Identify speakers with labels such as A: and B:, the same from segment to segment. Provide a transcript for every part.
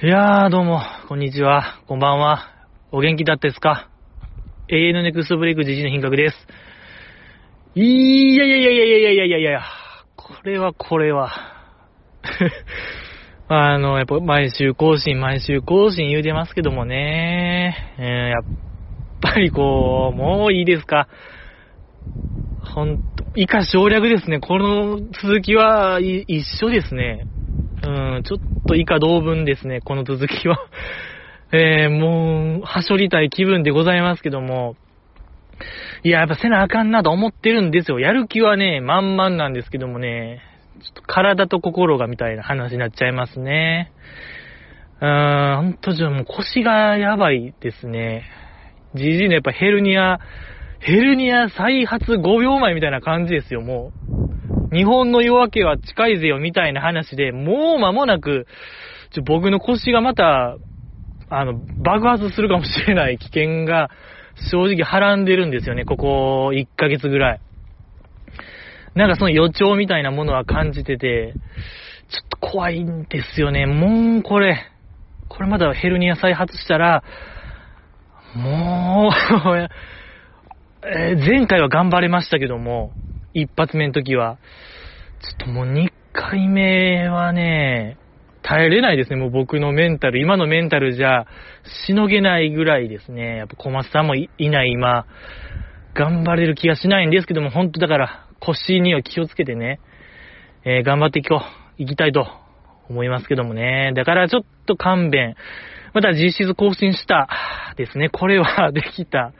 A: いやー、どうも、こんにちは、こんばんは。お元気だったですか ?AN ネクストブレイク時事の品格です。いやいやいやいやいやいやいやいやこれはこれは。あの、やっぱ毎週更新、毎週更新言うてますけどもね、えー、やっぱりこう、もういいですか？ほんと、以下省略ですね。この続きは一緒ですね。うん、ちょっと以下同文ですね、この続きは。えー、もう、はしょりたい気分でございますけども、いや、やっぱせなあかんなと思ってるんですよ。やる気はね、満々なんですけどもね、ちょっと体と心がみたいな話になっちゃいますね。うーん、ほんとじゃもう腰がやばいですね。じじいのやっぱヘルニア、ヘルニア再発5秒前みたいな感じですよ、もう。日本の夜明けは近いぜよみたいな話で、もう間もなく、ちょ僕の腰がまた、あの、爆発するかもしれない危険が正直はらんでるんですよね、ここ1ヶ月ぐらい。なんかその予兆みたいなものは感じてて、ちょっと怖いんですよね。もうこれ、これまだヘルニア再発したら、もう え、前回は頑張れましたけども、一発目の時は。ちょっともう2回目はね、耐えれないですね、もう僕のメンタル。今のメンタルじゃ、しのげないぐらいですね。やっぱ小松さんもいない今、頑張れる気がしないんですけども、本当だから腰には気をつけてね、えー、頑張っていこう、行きたいと思いますけどもね。だからちょっと勘弁。また実質更新したですね。これはできた。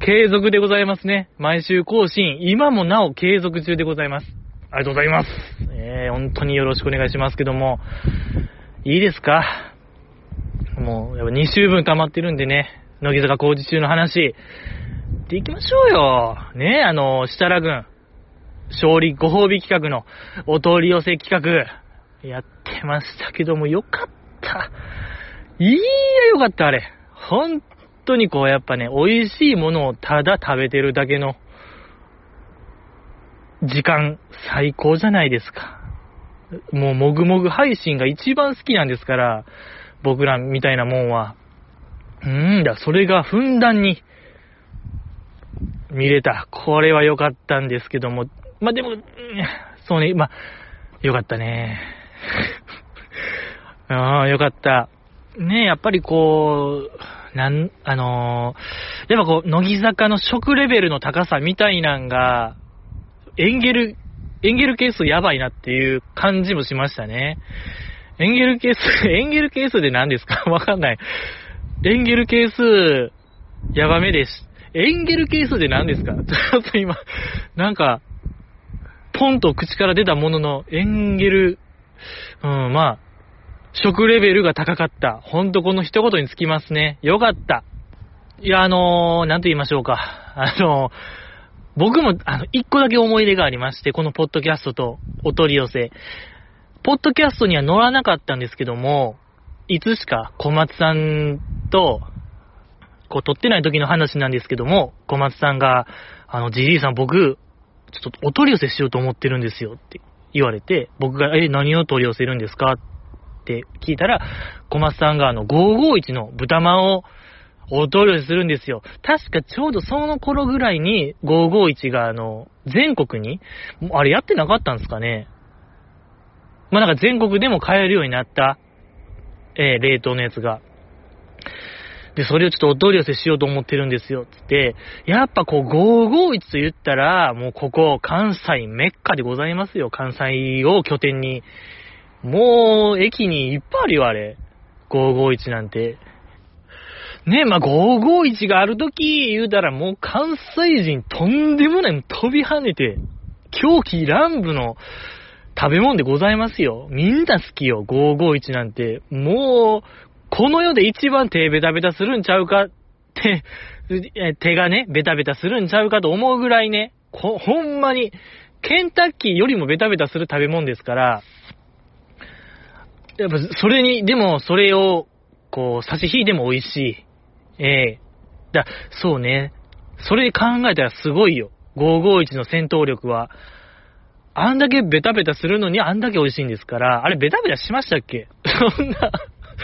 A: 継続でございますね。毎週更新。今もなお継続中でございます。ありがとうございます。えー、本当によろしくお願いしますけども。いいですか？もう、やっぱ2週分溜まってるんでね。乃木坂工事中の話。で行きましょうよ。ねあの、設楽軍。勝利ご褒美企画のお取り寄せ企画。やってましたけども、よかった。いや、よかった、あれ。本当にこう、やっぱね、美味しいものをただ食べてるだけの時間、最高じゃないですか。もう、もぐもぐ配信が一番好きなんですから、僕らみたいなもんは。うーんだ、それがふんだんに見れた。これは良かったんですけども。まあ、でも、そうね、まあ、よかったね。ああ、よかった。ねやっぱりこう、なん、あのー、やっぱこう、乃木坂の食レベルの高さみたいなんが、エンゲル、エンゲル係数やばいなっていう感じもしましたね。エンゲル係数、エンゲル係数で何ですか？わかんない。エンゲル係数、やばめです。エンゲル係数で何ですか？ちょっと今、なんか、ポンと口から出たものの、エンゲル、うん、まあ、食レベルが高かった。ほんとこの一言につきますね。よかった。いや、あのー、なんと言いましょうか。あのー、僕も、あの、一個だけ思い出がありまして、このポッドキャストとお取り寄せ。ポッドキャストには乗らなかったんですけども、いつしか小松さんと、こう、撮ってない時の話なんですけども、小松さんが、あの、じじいさん僕、ちょっとお取り寄せしようと思ってるんですよって言われて、僕が、え、何を取り寄せるんですかって聞いたら、小松さんがあの、551の豚まんをお取り寄せするんですよ。確かちょうどその頃ぐらいに551があの、全国に、あれやってなかったんですかね。まあ、なんか全国でも買えるようになった、えー、冷凍のやつが。で、それをちょっとお取り寄せしようと思ってるんですよ、つって。やっぱこう、551と言ったら、もうここ、関西メッカでございますよ。関西を拠点にもう、駅にいっぱいあるよ、あれ。551なんて。ねまあ、551があるとき言うたらもう関西人とんでもない飛び跳ねて、狂気乱舞の食べ物でございますよ。みんな好きよ、551なんて。もう、この世で一番手ベタベタするんちゃうかって、手がね、ベタベタするんちゃうかと思うぐらいね、ほんまに、ケンタッキーよりもベタベタする食べ物ですから、やっぱ、それに、でも、それを、こう、差し引いても美味しい。ええー、だ、そうね。それで考えたらすごいよ。551の戦闘力は。あんだけベタベタするのにあんだけ美味しいんですから、あれベタベタしましたっけ？そんな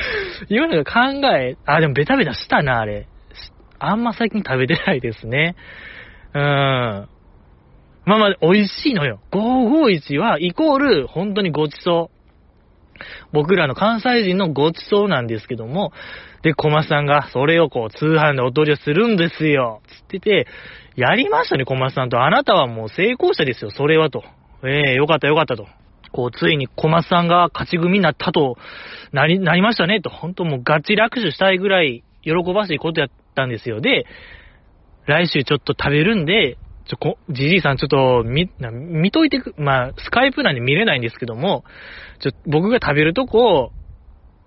A: 今のが考え、あ、でもベタベタしたな、あれ。あんま最近食べてないですね。うーん。まあまあ、美味しいのよ。551は、イコール、本当にごちそう。僕らの関西人のごちそうなんですけども、で、小松さんが、それをこう、通販でお取りをするんですよ。つってて、やりましたね、小松さんと。あなたはもう成功者ですよ、それはと。ええー、よかったよかったと。こう、ついに小松さんが勝ち組になったと、なり、なりましたね、と。本当もうガチ握手したいぐらい、喜ばしいことやったんですよ。で、来週ちょっと食べるんで、ちょ、じじいさんちょっと、見、見といてく、まあ、スカイプなんで見れないんですけども、ちょ、僕が食べるとこ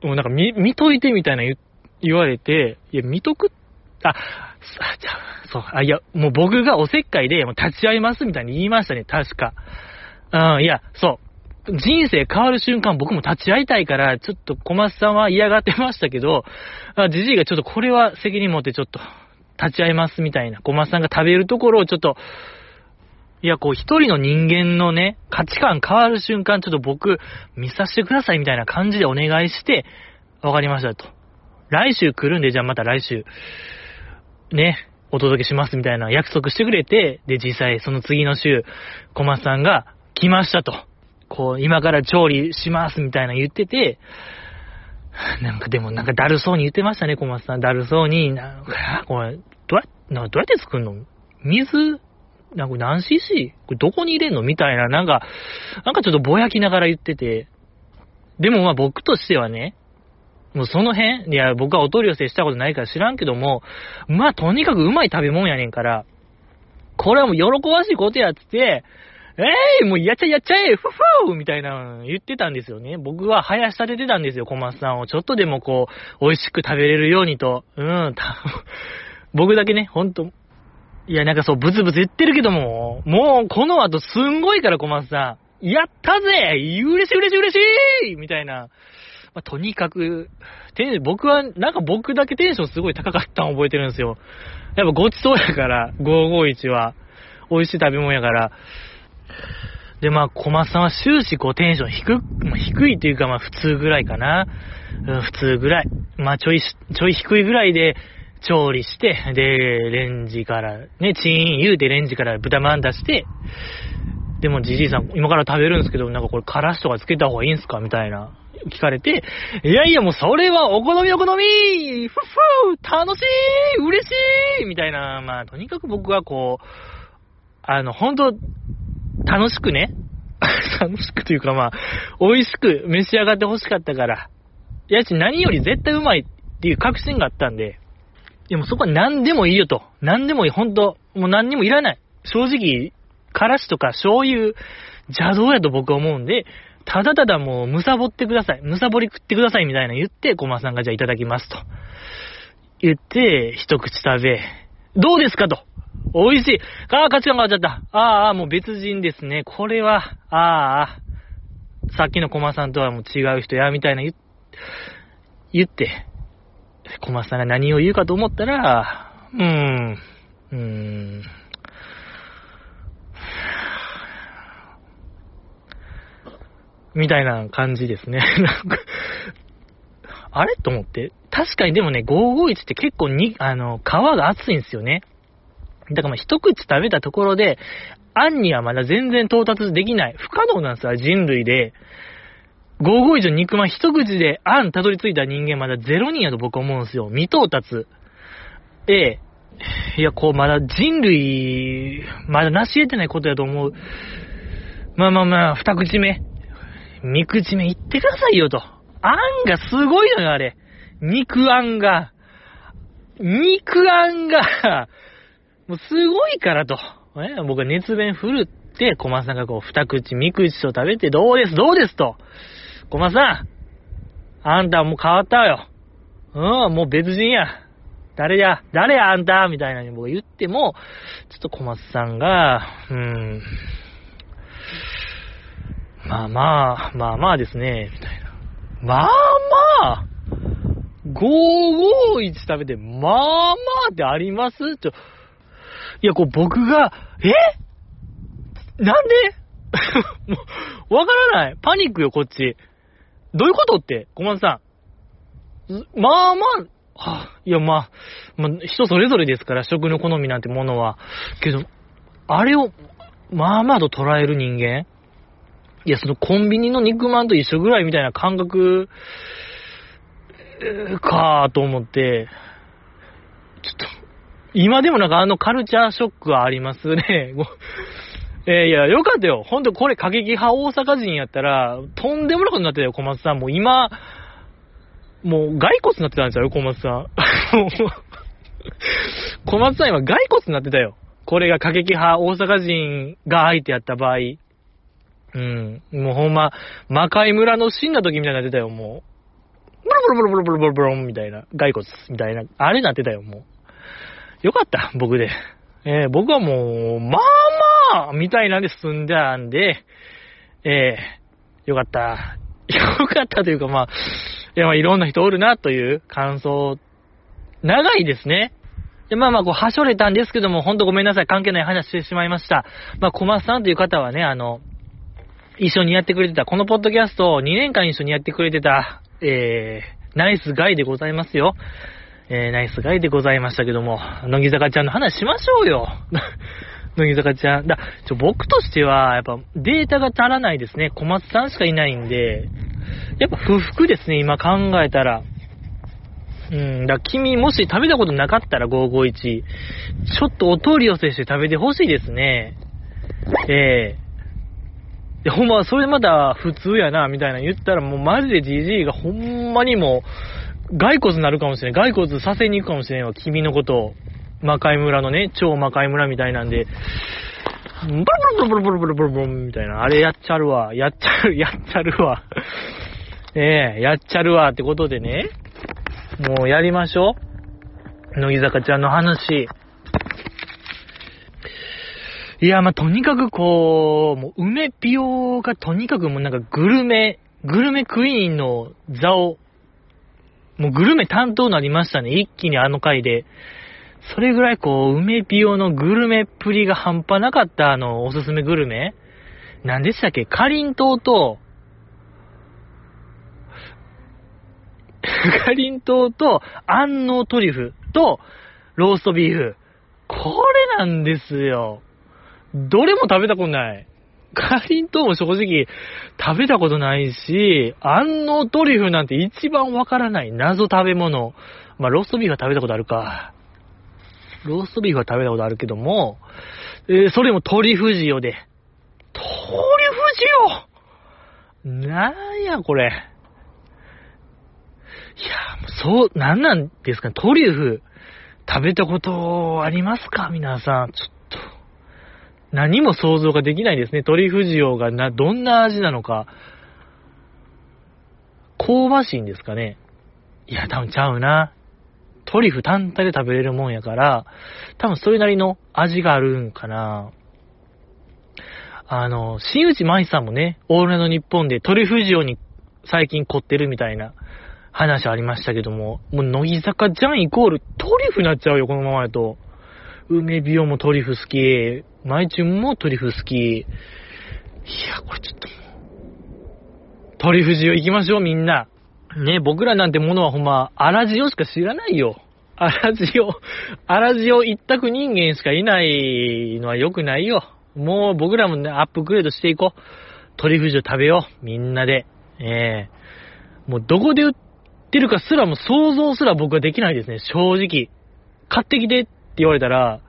A: を、もうなんか見、見といてみたいな言言われて、いや、見とくあ、じゃそう、あ、いや、もう僕がおせっかいで、もう立ち会いますみたいに言いましたね、確か。うん、いや、そう。人生変わる瞬間僕も立ち会いたいから、ちょっと小松さんは嫌がってましたけど、じじいがちょっとこれは責任持ってちょっと立ち会いますみたいな、小松さんが食べるところをちょっと、いや、こう、一人の人間のね、価値観変わる瞬間、ちょっと僕、見させてくださいみたいな感じでお願いして、わかりましたと。来週来るんで、じゃあまた来週、ね、お届けしますみたいな約束してくれて、で、実際その次の週、小松さんが来ましたと。こう、今から調理しますみたいな言ってて、なんかでもなんかだるそうに言ってましたね、小松さん。だるそうに、なんか、これ、どうや、などうやって作るの？水？なんか何 cc? これどこに入れんの？みたいな、なんか、なんかちょっとぼやきながら言ってて。でもまあ僕としてはね、もうその辺、いや、僕はお取り寄せしたことないから知らんけども、まあとにかくうまい食べ物やねんから、これはもう喜ばしいことやっつって、ええー、もうやっちゃやっちゃえふふーみたいな言ってたんですよね。僕は林立ててたんですよ、小松さんを。ちょっとでもこう、美味しく食べれるようにと。うん、た、僕だけね、ほんと、いや、なんかそう、ブツブツ言ってるけども、もう、この後すんごいから、小松さん。やったぜ嬉しい嬉しい嬉しいみたいな。まあ、とにかく、テン僕は、なんか僕だけテンションすごい高かったの覚えてるんですよ。やっぱごちそうやから、551は。美味しい食べ物やから。で、まあ、小松さんは終始こうテンション低、まあ、低いというかまあ普通ぐらいかな。うん、普通ぐらい。まあちょい、ちょい低いぐらいで調理して、で、レンジから、ね、チーン言うてレンジから豚まん出して、でもじじいさん、今から食べるんですけど、なんかこれからしとかつけた方がいいんすかみたいな。聞かれて、いやいやもうそれはお好みお好みふっふー楽しい嬉しいみたいな、まあとにかく僕はこう、あの、本当楽しくね、楽しくというかまあ、美味しく召し上がって欲しかったから、いやし何より絶対うまいっていう確信があったんで、でもそこは何でもいいよと。何でもいい。本当もう何にもいらない。正直、からしとか醤油、邪道やと僕は思うんで、ただただもう、むさぼってください。むさぼり食ってくださいみたいな言って、コマさんがじゃあいただきますと。言って、一口食べ、どうですかと。美味しい。ああ、価値観変わっちゃった。ああ、もう別人ですね。これは、ああ、さっきのコマさんとはもう違う人や、みたいな言言って、コマさんが何を言うかと思ったら、うーん、うーん、みたいな感じですね。なんかあれ？と思って。確かにでもね、551って結構に、あの、皮が厚いんですよね。だからまあ一口食べたところで、あんにはまだ全然到達できない。不可能なんですよ、人類で。551の肉まん一口であんたどり着いた人間まだ0人やと僕は思うんですよ。未到達。ええ。いや、こう、まだ人類、まだ成し得てないことやと思う。まあまあまあ、二口目。三口目いってくださいよと。あんがすごいのよ、あれ。肉あんが。肉あんが、もうすごいからと。え僕は熱弁振るって、小松さんがこう、二口、三口と食べて、どうです、どうですと。小松さん、あんたもう変わったわよ。うん、もう別人や。誰や、誰や、あんた？みたいなに僕言っても、ちょっと小松さんが、うん、まあまあ、まあまあですね、みたいな。まあまあ、551食べて、まあまあってあります？ちょ、いや、こう僕が、え？なんで？もう、わからない。パニックよ、こっち。どういうことって、小松さん。まあまあ、はあ、いやまあ、まあ、人それぞれですから、食の好みなんてものは。けど、あれを、まあまあと捉える人間？いや、そのコンビニの肉まんと一緒ぐらいみたいな感覚、かーと思って、ちょっと、今でもなんかあのカルチャーショックはありますね。えー、いや、よかったよ。ほんとこれ過激派大阪人やったら、とんでもなことになってたよ、小松さん。もう今、もう骸骨になってたんですよ、小松さん。小松さん今骸骨になってたよ。これが過激派大阪人が相手やった場合。うん。もうほんま、魔界村の死んだ時みたいになってたよ、もう。ブルブルブルブルブルブルブルみたいな。骸骨みたいな。あれになってたよ、もう。よかった、僕で。えー、僕はもう、まあみたいなんで済んだんで、えー、よかった。よかったというか、まあ、いや、まあ、いろんな人おるな、という感想。長いですね。で、まあまあ、こう、はしょれたんですけども、ほんとごめんなさい。関係ない話してしまいました。まあ、小松さんという方はね、あの、一緒にやってくれてた、このポッドキャストを2年間一緒にやってくれてた、えー、ナイスガイでございますよ。えー、ナイスガイでございましたけども、乃木坂ちゃんの話しましょうよ。乃木坂ちゃん。だ、ちょ、僕としては、やっぱデータが足らないですね。小松さんしかいないんで、やっぱ不服ですね、今考えたら。うん、だ君もし食べたことなかったら551、ちょっとお取り寄せして食べてほしいですね。ええー、で、ほんま、それまだ普通やな、みたいな言ったらもうマジで GG がほんまにもう、骸骨になるかもしれん。骸骨させに行くかもしれんわ、君のことを。魔界村のね、超魔界村みたいなんで、ブルブルブルブルブルブルブルみたいな、あれやっちゃるわ、やっちゃる、やっちゃるわ。ええやっちゃるわってことでね、もうやりましょう。乃木坂ちゃんの話。いや、ま、とにかくこう、もう、梅ピオがとにかくもうなんかグルメ、グルメクイーンの座を、もうグルメ担当になりましたね。一気にあの回で。それぐらいこう、梅ピオのグルメっぷりが半端なかったあの、おすすめグルメ何でしたっけ？かりんとうと、かりんとうと、安納トリュフと、ローストビーフ。これなんですよ。どれも食べたことない。かりんとうも正直食べたことないし、安納トリュフなんて一番わからない謎食べ物。まあ、ローストビーフは食べたことあるか。ローストビーフは食べたことあるけども、えー、それもトリュフ塩で。トリュフ塩なんやこれ。いや、そう、なんなんですかねトリュフ、食べたことありますか？皆さん。ちょっと、何も想像ができないですね。トリュフ塩がな、どんな味なのか。香ばしいんですかね。いや、多分ちゃうな。トリュフ単体で食べれるもんやから、多分それなりの味があるんかな。あの、新内舞さんもね、オールナイトニッポンでトリュフ塩に最近凝ってるみたいな話ありましたけども、もう乃木坂じゃんイコールトリュフになっちゃうよ、このままやと。梅ビオもトリュフ好き、マイチュンもトリュフ好き。いや、これちょっとトリュフ塩行きましょう、みんな。ね、僕らなんてものはほんま、荒塩しか知らないよ。荒塩、荒塩一択人間しかいないのは良くないよ。もう僕らもね、アップグレードしていこう。トリュフ塩食べよう。みんなで。ええー、もうどこで売ってるかすらも想像すら僕はできないですね。正直。買ってきてって言われたら、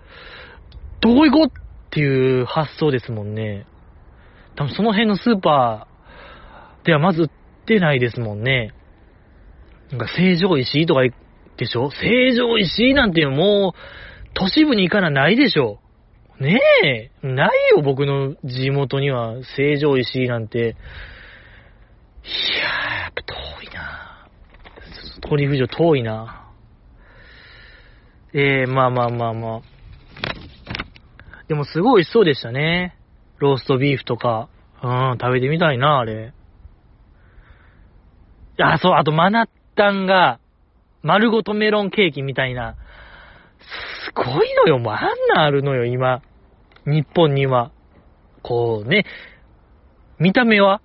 A: どこ行こうっていう発想ですもんね。多分その辺のスーパーではまず売ってないですもんね。なんか成城石井とかでしょ？成城石井なんていうのもう、都市部に行かなないでしょ？ねえ、ないよ、僕の地元には、成城石井なんて。いやー、やっぱ遠いなトリュフ場遠いなええー、まあまあまあまあ。でもすごい美味しそうでしたね。ローストビーフとか。うん、食べてみたいな、あれ。あ、そう、あとマナッタンが、丸ごとメロンケーキみたいな。すごいのよ、もうあんなあるのよ、今。日本には。こうね、見た目は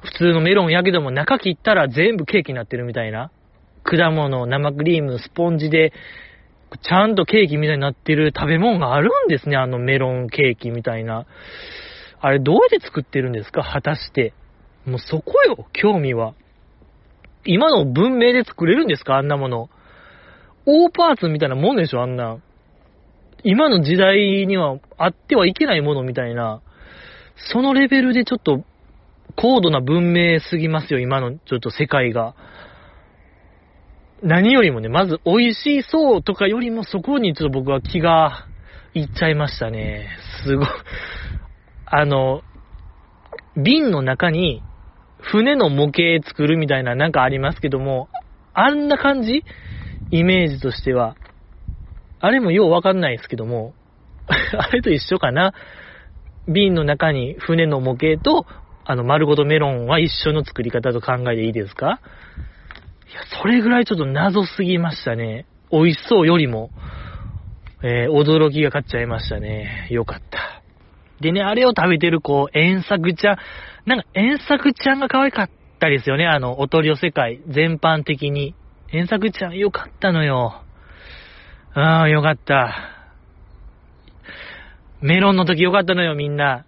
A: 普通のメロンやけども中切ったら全部ケーキになってるみたいな。果物、生クリーム、スポンジで、ちゃんとケーキみたいになってる食べ物があるんですね、あのメロンケーキみたいな。あれどうやって作ってるんですか？果たして。もうそこよ、興味は。今の文明で作れるんですか？あんなもの。大パーツみたいなもんでしょ？あんな。今の時代にはあってはいけないものみたいな。そのレベルでちょっと高度な文明すぎますよ、今のちょっと世界が。何よりもね、まず美味しそうとかよりもそこにちょっと僕は気がいっちゃいましたね。すごい。あの、瓶の中に船の模型作るみたいななんかありますけども、あんな感じ？イメージとしては。あれもようわかんないですけども、あれと一緒かな？瓶の中に船の模型とあの、丸ごとメロンは一緒の作り方と考えていいですか？いや、それぐらいちょっと謎すぎましたね。美味しそうよりも、えー、驚きが勝っちゃいましたね。よかった。でね、あれを食べてる子、遠作ちゃん、なんか遠作ちゃんが可愛かったですよね。あの、お取り寄せ会、全般的に。遠作ちゃんよかったのよ。ああ、よかった。メロンの時よかったのよ、みんな。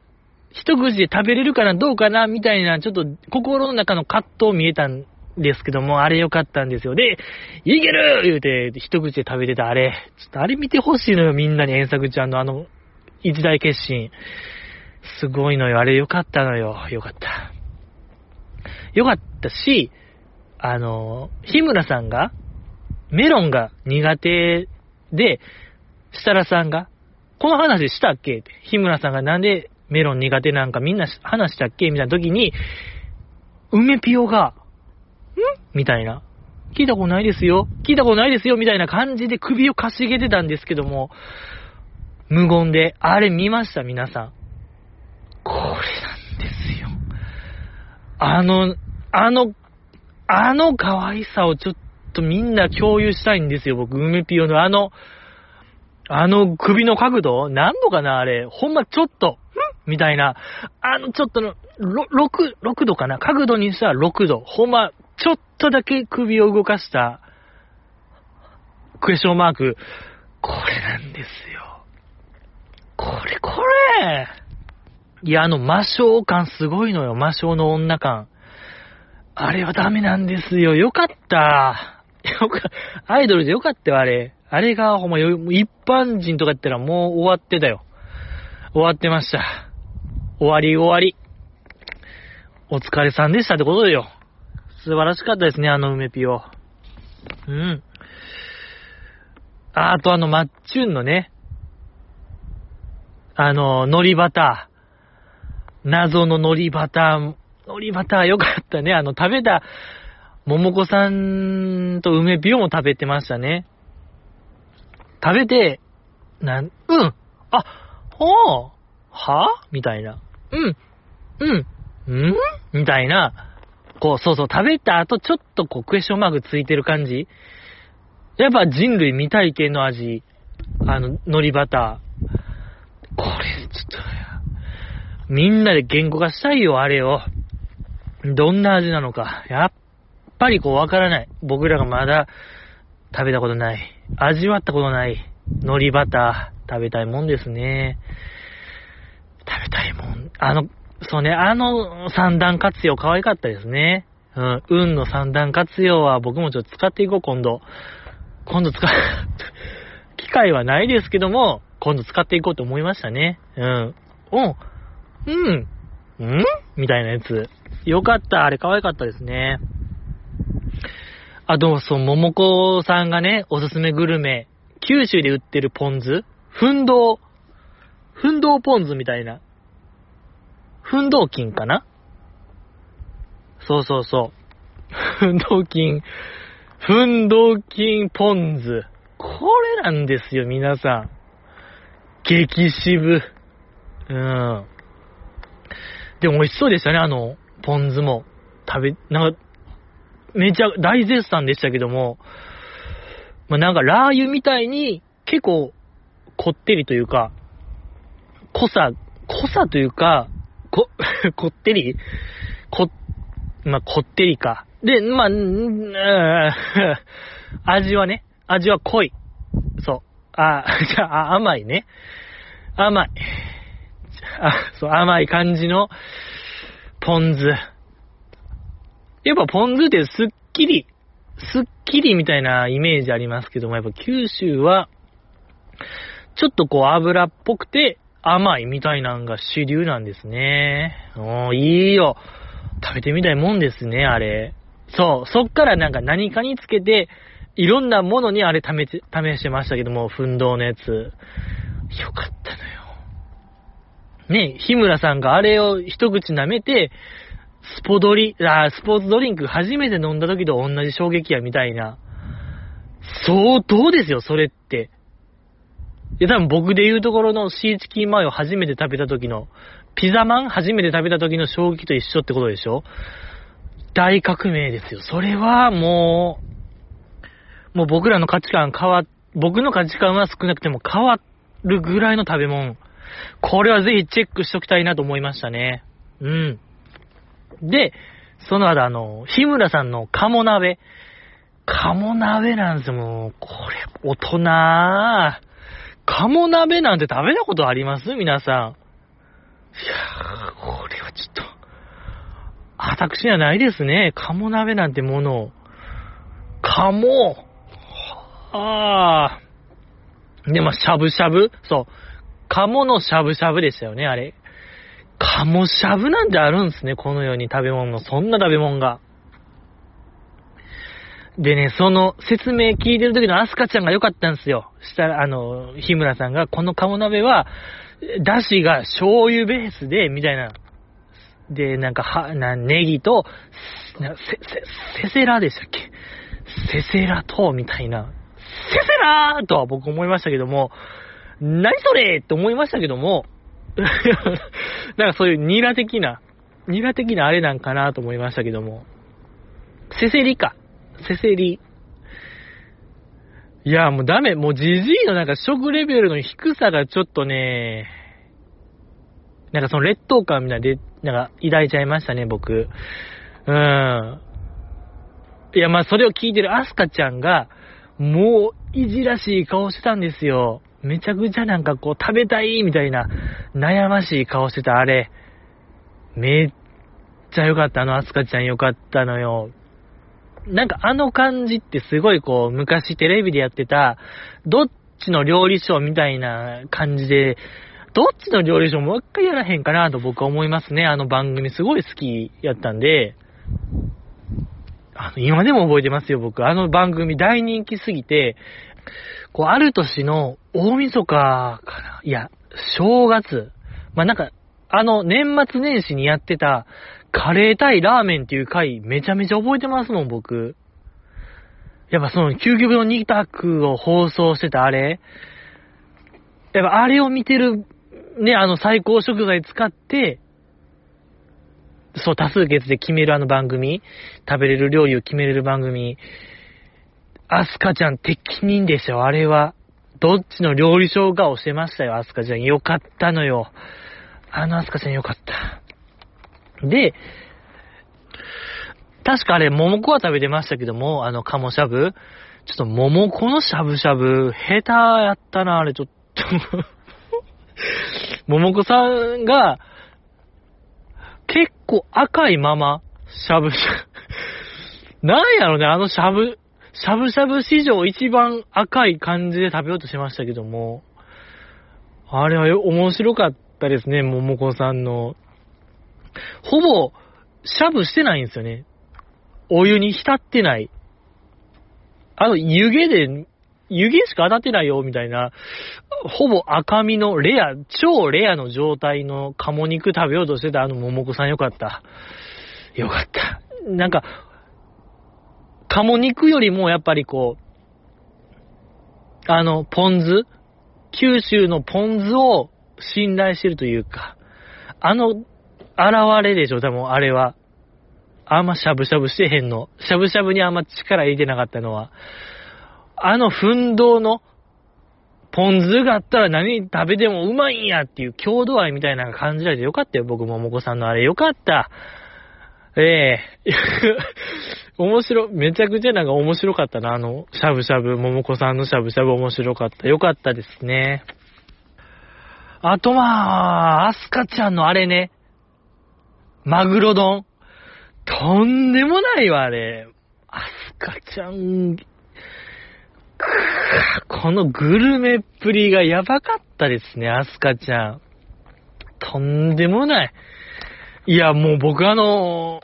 A: 一口で食べれるかな、どうかな、みたいな、ちょっと心の中の葛藤見えたんですけども、あれ良かったんですよ。で、いける言うて、一口で食べてたあれ。ちょっとあれ見てほしいのよ、みんなに、遠作ちゃんのあの、一大決心。すごいのよ、あれ良かったのよ。良かった。良かったし、あの、日村さんが、メロンが苦手で、設楽さんが、この話したっけ、日村さんがなんでメロン苦手なんかみんな話したっけ？みたいな時に、梅ピオが、ん？みたいな。聞いたことないですよ。聞いたことないですよ。みたいな感じで首をかしげてたんですけども、無言で、あれ見ました皆さん。これなんですよ。あの、あの、あの可愛さをちょっとみんな共有したいんですよ、僕、梅ピオのあの、あの首の角度？何度かなあれ。ほんまちょっと、ん？みたいな、あの、ちょっとの、6、6度かな？角度にしたら6度。ほんま、ちょっとだけ首を動かした、クエスチョンマーク。これなんですよ。これ、これいや、あの、魔性感すごいのよ。魔性の女感。あれはダメなんですよ。よかった。よか、アイドルでよかったよ、あれ。あれが、ほんま、一般人とかやったらもう終わってたよ。終わってました。終わり終わり。お疲れさんでしたってことでよ。素晴らしかったですね、あの梅ピオ。うん。あとあの、マッチュンのね、あの、海苔バター。謎の海苔バター。海苔バターよかったね。あの、食べた、桃子さんと梅ピオも食べてましたね。食べて、なん、うん。あ、ほう。は？みたいな。うん、うん、ん？みたいな、こう、そうそう、食べた後ちょっとこう、クエスチョンマークついてる感じ。やっぱ人類未体験の味。あの、海苔バター。これ、ちょっと、みんなで言語化したいよ、あれを。どんな味なのか。やっぱりこう、わからない。僕らがまだ食べたことない。味わったことない。海苔バター、食べたいもんですね。食べたいもん。あの、そうね、あの三段活用可愛かったですね。うん、運の三段活用は僕もちょっと使っていこう、今度。今度使う 機会はないですけども、今度使っていこうと思いましたね。うん。おうん。うん？みたいなやつ。よかった。あれ可愛かったですね。あと、そう、桃子さんがね、おすすめグルメ、九州で売ってるポン酢？奮闘奮闘ポン酢みたいな。奮闘金かな？そうそうそう。奮闘金、奮闘金ポン酢。これなんですよ、皆さん。激渋。うん。でも美味しそうでしたね、あの、ポン酢も。食べ、なんか、めちゃ大絶賛でしたけども、まあ、なんかラー油みたいに結構こってりというか、濃さ、濃さというか、こ、こってり？こ、まあ、こってりか。で、まあ、ん 味はね、味は濃い。そう。あ、じゃあ、甘いね。甘い。あ、そう、甘い感じの、ポン酢。やっぱポン酢ってすっきり、すっきりみたいなイメージありますけども、やっぱ九州は、ちょっとこう油っぽくて甘いみたいなんが主流なんですね。おー、いいよ。食べてみたいもんですね、あれ。そう、そっからなんか何かにつけて、いろんなものにあれ試し、試してましたけども、奮闘のやつ。よかったのよ。ね、日村さんがあれを一口舐めて、スポドリ、あ、スポーツドリンク初めて飲んだ時と同じ衝撃やみたいな。相当ですよ、それって。いや、多分僕で言うところのシーチキンマヨ初めて食べた時の、ピザマン初めて食べた時の衝撃と一緒ってことでしょ大革命ですよ。それはもう、もう僕らの価値観変わ、僕の価値観は少なくても変わるぐらいの食べ物。これはぜひチェックしときたいなと思いましたね。うん。で、その後あの、日村さんの鴨鍋。鴨鍋なんですよ、もう。これ、大人鴨鍋なんて食べたことあります？皆さん。いやー、これはちょっと、私にはないですね。鴨鍋なんてものを。鴨ああ。で、まあ、しゃぶしゃぶ？そう。鴨のしゃぶしゃぶでしたよね、あれ。鴨しゃぶなんてあるんですね、この世に食べ物の。そんな食べ物が。でね、その説明聞いてる時のアスカちゃんが良かったんですよ。したら、あの、日村さんが、この鴨鍋は、だしが醤油ベースで、みたいな。で、なんか、は、な、ネギと、せ、せ、せせらでしたっけ？せせらと、みたいな。せせらーとは僕思いましたけども、何それって思いましたけども、なんかそういうニラ的な、ニラ的なあれなんかなと思いましたけども、せせりか。せせり。いや、もうダメ。もうじじいのなんか食レベルの低さがちょっとね、なんかその劣等感みたいなで、なんか抱いちゃいましたね、僕。うん。いや、まあそれを聞いてるアスカちゃんが、もういじらしい顔してたんですよ。めちゃくちゃなんかこう食べたいみたいな悩ましい顔してたあれ。めっちゃ良かった。あのアスカちゃん良かったのよ。なんかあの感じってすごいこう、昔テレビでやってた、どっちの料理ショーみたいな感じで、どっちの料理ショーもう一回やらへんかなと僕は思いますね。あの番組すごい好きやったんで、あの、今でも覚えてますよ、僕。あの番組大人気すぎて、こう、ある年の大晦日かな。いや、正月。まあ、なんか、あの、年末年始にやってた、カレー対ラーメンっていう回、めちゃめちゃ覚えてますもん、僕。やっぱその、究極の2択を放送してたあれ。やっぱあれを見てる、ね、あの最高食材使って、そう、多数決で決めるあの番組、食べれる料理を決めれる番組、アスカちゃん適任でしょ、あれは。どっちの料理賞顔してましたよ、アスカちゃん。よかったのよ。あのアスカちゃんよかった。で、確かあれ、桃子は食べてましたけども、あの、鴨しゃぶ。ちょっと桃子のしゃぶしゃぶ、下手やったな、あれ、ちょっと桃子さんが、結構赤いまま、しゃぶしゃぶ なんやろね、あのしゃぶ、しゃぶしゃぶ史上一番赤い感じで食べようとしましたけども、あれは面白かったですね、桃子さんのほぼ、しゃぶしてないんですよね。お湯に浸ってない。あの、湯気で、湯気しか当たってないよ、みたいな、ほぼ赤身のレア、超レアの状態の鴨肉食べようとしてたあの桃子さんよかった。よかった。なんか、鴨肉よりもやっぱりこう、あの、ポン酢九州のポン酢を信頼してるというか、あの現れでしょ、多分あれは。あんましゃぶしゃぶしてへんの。しゃぶしゃぶにあんま力入れてなかったのは。あの奮闘のポン酢があったら何食べてもうまいんやっていう郷土愛みたいなのが感じられてよかったよ、僕ももこさんのあれよかった。ええ 面白、めちゃくちゃなんか面白かったな、あの、しゃぶしゃぶ、桃子さんのしゃぶしゃぶ面白かった。よかったですね。あとまあ、アスカちゃんのあれね、マグロ丼。とんでもないわ、あれ。アスカちゃん、このグルメっぷりがやばかったですね、アスカちゃん。とんでもない。いや、もう僕あの、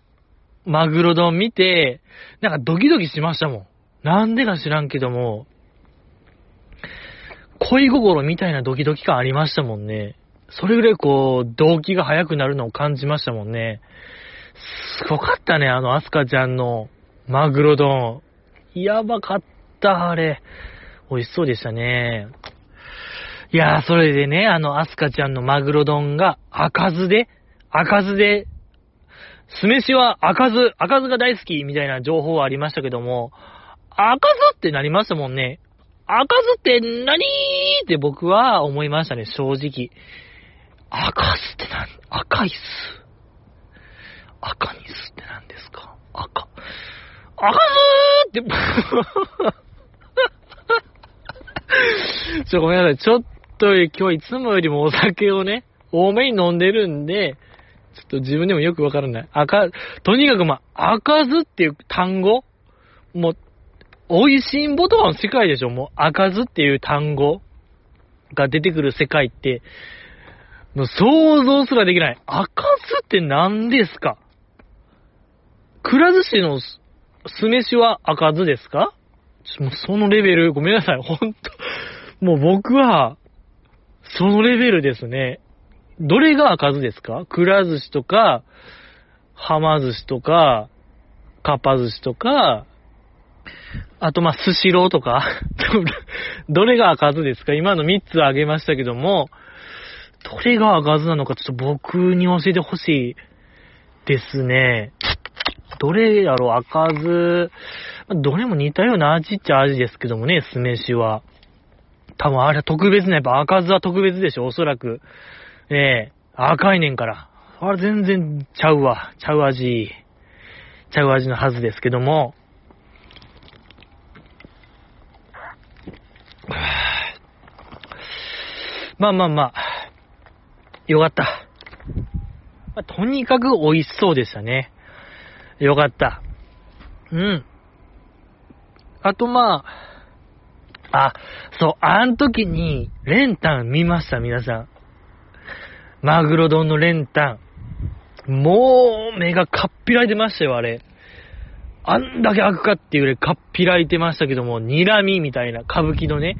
A: マグロ丼見て、なんかドキドキしましたもん。なんでか知らんけども、恋心みたいなドキドキ感ありましたもんね。それぐらいこう、動機が速くなるのを感じましたもんね。すごかったね、あのアスカちゃんのマグロ丼。やばかった、あれ。美味しそうでしたね。いやー、それでね、あの、アスカちゃんのマグロ丼が赤酢で、赤酢で、酢飯は赤酢、赤酢が大好きみたいな情報はありましたけども、赤酢ってなりましたもんね。赤酢って何って僕は思いましたね、正直。赤酢って何赤い酢。赤に酢って何ですか？赤。赤酢って ちょ、ごめんなさい。ちょっと今日いつもよりもお酒をね、多めに飲んでるんで、ちょっと自分でもよくわからない。赤、とにかくまあ、赤酢っていう単語？もう、美味しんぼとかの世界でしょ？もう、赤酢っていう単語が出てくる世界って、もう想像すらできない。赤酢って何ですか？くら寿司の酢飯は赤酢ですか？もうそのレベル、ごめんなさい、ほんと。もう僕は、そのレベルですね。どれが赤酢ですか？くら寿司とか、はま寿司とか、かっぱ寿司とか、あとまあ、スシローとか、どれが赤酢ですか？今の3つあげましたけども、どれが赤酢なのかちょっと僕に教えてほしいですね。どれやろ赤酢、どれも似たような味っちゃ味ですけどもね、酢飯は。多分あれは特別な、やっぱ赤酢は特別でしょ、おそらく。ええ、赤いねんから。あれ全然ちゃうわ。ちゃう味。ちゃう味のはずですけども。まあまあまあ。よかった。とにかく美味しそうでしたね。よかった。うん。あとまあ、あ、そう、あん時に、レンタン見ました、皆さん。マグロ丼のレンタン。もう、目がかっぴらいてましたよ、あれ。あんだけ開くかっていうぐらいかっぴらいてましたけども、睨みみたいな、歌舞伎のね、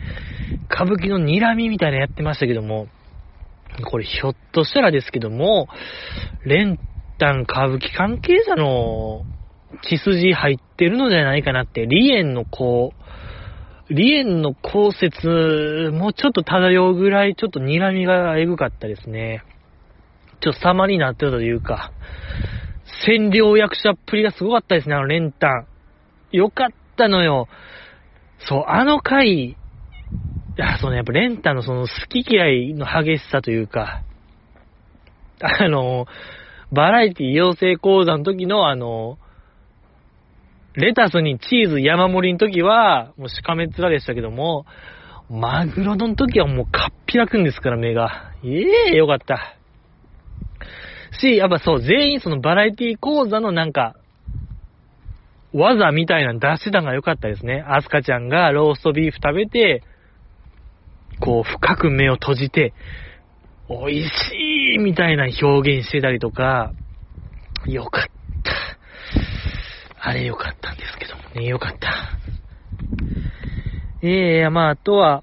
A: 歌舞伎の睨みみたいなやってましたけども、これひょっとしたらですけども、レンタン歌舞伎関係者の血筋入ってるのではないかなって、リエンのこう、リエンの降雪もちょっと漂うぐらい、ちょっと睨みがエグかったですね。ちょっと様になってるというか、占領役者っぷりがすごかったですね、あの練炭。よかったのよ。そう、あの回、あそうね、やっぱレンタのその好き嫌いの激しさというか、あの、バラエティ養成講座の時のあの、レタスにチーズ山盛りの時は、もうしかめっ面でしたけども、マグロの時はもうかっぴらくんですから、目が。ええー、よかった。し、やっぱそう、全員そのバラエティ講座のなんか、技みたいな出してたのが良かったですね。アスカちゃんがローストビーフ食べて、こう、深く目を閉じて、美味しいみたいな表現してたりとか、よかった。あれよかったんですけどもね、よかった。ええー、まあ、あとは、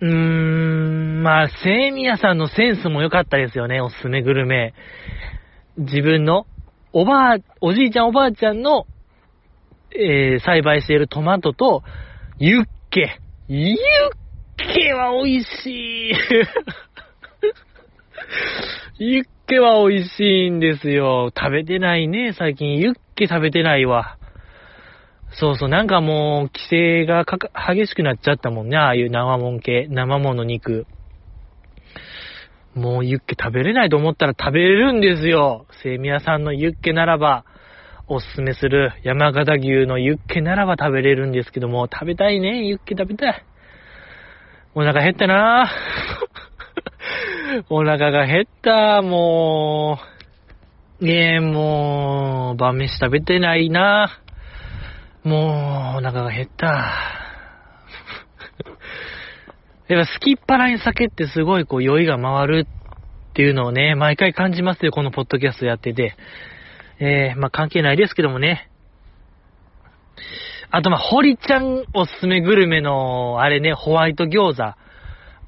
A: うーん、まあ、セイミヤさんのセンスも良かったですよね、おすすめグルメ。自分の、おばあ、おじいちゃんおばあちゃんの、えー、栽培しているトマトと、ユッケ。ユッケケは美味しい。ユッケは美味しいんですよ。食べてないね、最近。ユッケ食べてないわ。そうそう、なんかもう、規制が激しくなっちゃったもんね、ああいう生もん系、生もの肉。もうユッケ食べれないと思ったら食べれるんですよ。セミヤさんのユッケならば、おすすめする山形牛のユッケならば食べれるんですけども、食べたいね、ユッケ食べたい。お腹減ったな お腹が減った、もう。ねえ、もう、晩飯食べてないなもう、お腹が減った。やっぱ好きっ腹に酒ってすごいこう酔いが回るっていうのをね、毎回感じますよ、このポッドキャストやってて。えー、まあ関係ないですけどもね。あとまあ、堀ちゃんおすすめグルメの、あれね、ホワイト餃子。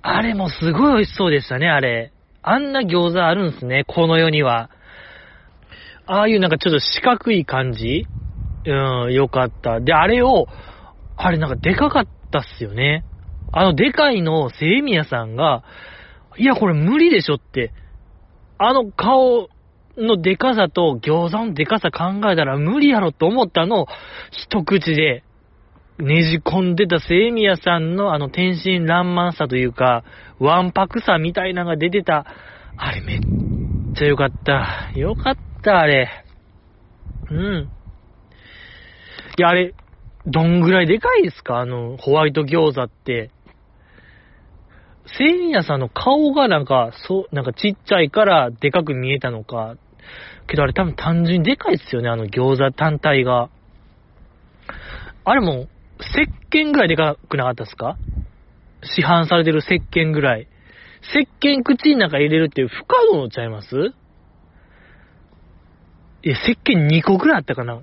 A: あれもすごい美味しそうでしたね、あれ。あんな餃子あるんすね、この世には。ああいうなんかちょっと四角い感じうん、よかった。で、あれを、あれなんかでかかったっすよね。あのでかいの、セイミヤさんが、いや、これ無理でしょって。あの顔のでかさと餃子のでかさ考えたら無理やろと思ったのを、一口でねじ込んでたセイミヤさんのあの天真爛漫さというか、わんぱくさみたいなのが出てた。あれめっちゃよかった。よかった、あれ。うん。いや、あれ、どんぐらいでかいですか？あの、ホワイト餃子って。セイミヤさんの顔がなんか、そう、なんかちっちゃいからでかく見えたのか。けどあれ多分単純にでかいですよね、あの餃子単体が。あれも、石鹸ぐらいでかくなかったですか？市販されてる石鹸ぐらい。石鹸口の中入れるって不可能ちゃいます？いや、石鹸2個ぐらいあったかな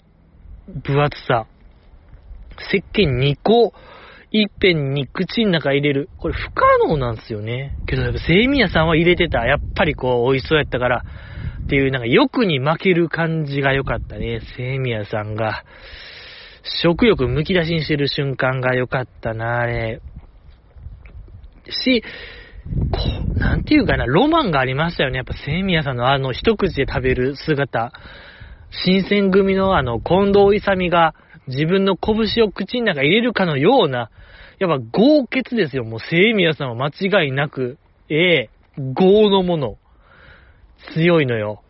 A: 分厚さ。石鹸2個、いっぺんに口の中入れる。これ不可能なんですよね。けどやっぱセイミヤさんは入れてた。やっぱりこう、美味しそうやったから。っていう、なんか欲に負ける感じが良かったね。セイミヤさんが。食欲むき出しにしてる瞬間が良かったな、あれ。し、こう、なんていうかな、ロマンがありましたよね。やっぱセイミヤさんのあの一口で食べる姿。新選組のあの、近藤勇が自分の拳を口の中入れるかのような、やっぱ豪傑ですよ。もう、セイミヤさんは間違いなく、ええ豪のもの。強いのよ。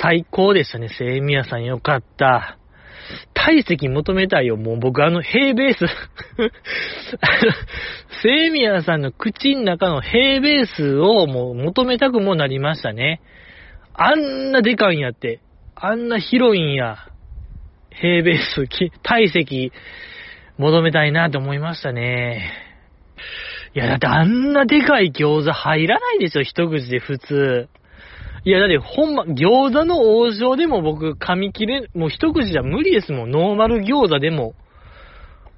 A: 最高でしたね、セイミヤさんよかった。体積求めたいよ、もう僕あの平ベースセイミヤさんの口の中の平ベースをもう求めたくもなりましたね。あんなでかいんやって。あんな広いんや。平ベース、体積、求めたいなと思いましたね。いや、だってあんなでかい餃子入らないでしょ、一口で普通。いや、だってほんま、餃子の王将でも僕噛み切れ、もう一口じゃ無理ですもん、ノーマル餃子でも。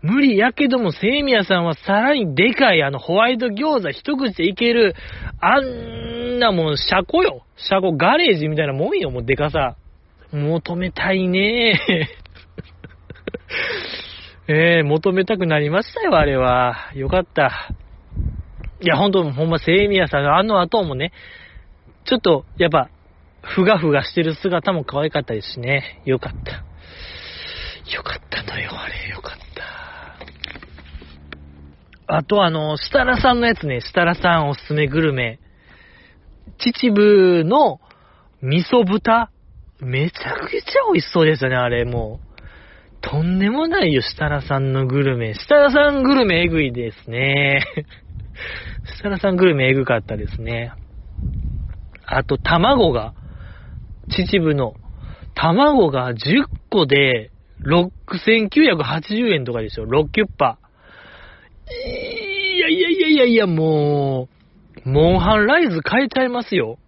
A: 無理やけども、セイミヤさんはさらにでかいあのホワイト餃子一口でいける、あんなもう車庫よ。車庫ガレージみたいなもんよ、もうでかさ。求めたいねえ えー、求めたくなりましたよ、あれは。よかった。いや、ほんと、ほんま、セイミヤさんがあの後もね、ちょっと、やっぱ、ふがふがしてる姿も可愛かったですしね。よかった。よかったのよ、あれ。よかった。あと、あの、設楽さんのやつね、設楽さんおすすめグルメ。秩父の味噌豚めちゃくちゃ美味しそうですよね、あれ、もう。とんでもないよ、設楽さんのグルメ。設楽さんグルメえぐいですね。設楽さんグルメえぐかったですね。あと、卵が、秩父の、卵が10個で6980円とかでしょ、6キュッパ。いやいやいやいやいや、もう、モンハンライズ変えちゃいますよ。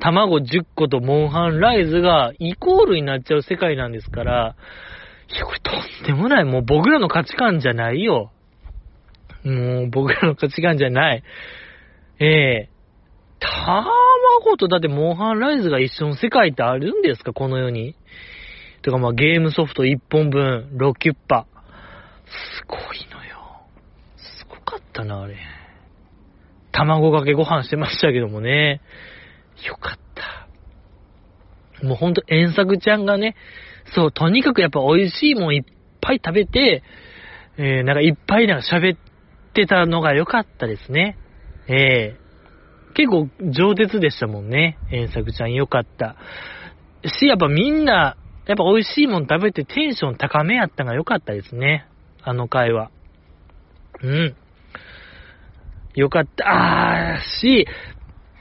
A: 卵10個とモンハンライズがイコールになっちゃう世界なんですから、いや、これとんでもない。もう僕らの価値観じゃないよ。もう僕らの価値観じゃない。ええー、卵とだってモンハンライズが一緒の世界ってあるんですか？この世に。てかまあゲームソフト1本分、6キュッパ。すごいのよ。すごかったな、あれ。卵かけご飯してましたけどもね。よかった。もうほんと、遠作ちゃんがね、そう、とにかくやっぱ美味しいもんいっぱい食べて、えー、なんかいっぱいなんか喋ってたのが良かったですね。ええ結構上手でしたもんね。遠作ちゃんよかった。し、やっぱみんな、やっぱ美味しいもん食べてテンション高めやったがよかったですね。あの回は。うん。よかった。あーし、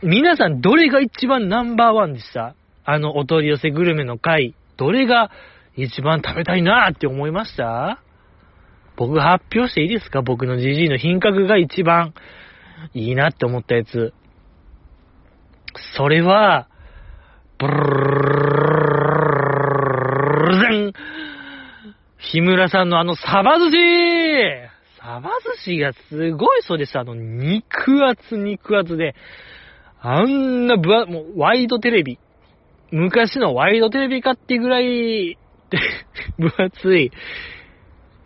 A: 皆さんどれが一番ナンバーワンでした？あのお取り寄せグルメの回。どれが一番食べたいなーって思いました？僕が発表していいですか？僕の GG の品格が一番いいなって思ったやつ。それは、ブルルゼン日村さんのあのサバ寿司サバ寿司がすごいそうです。あの、肉厚肉厚で、あんなぶもうワイドテレビ。昔のワイドテレビかってぐらい、分厚い、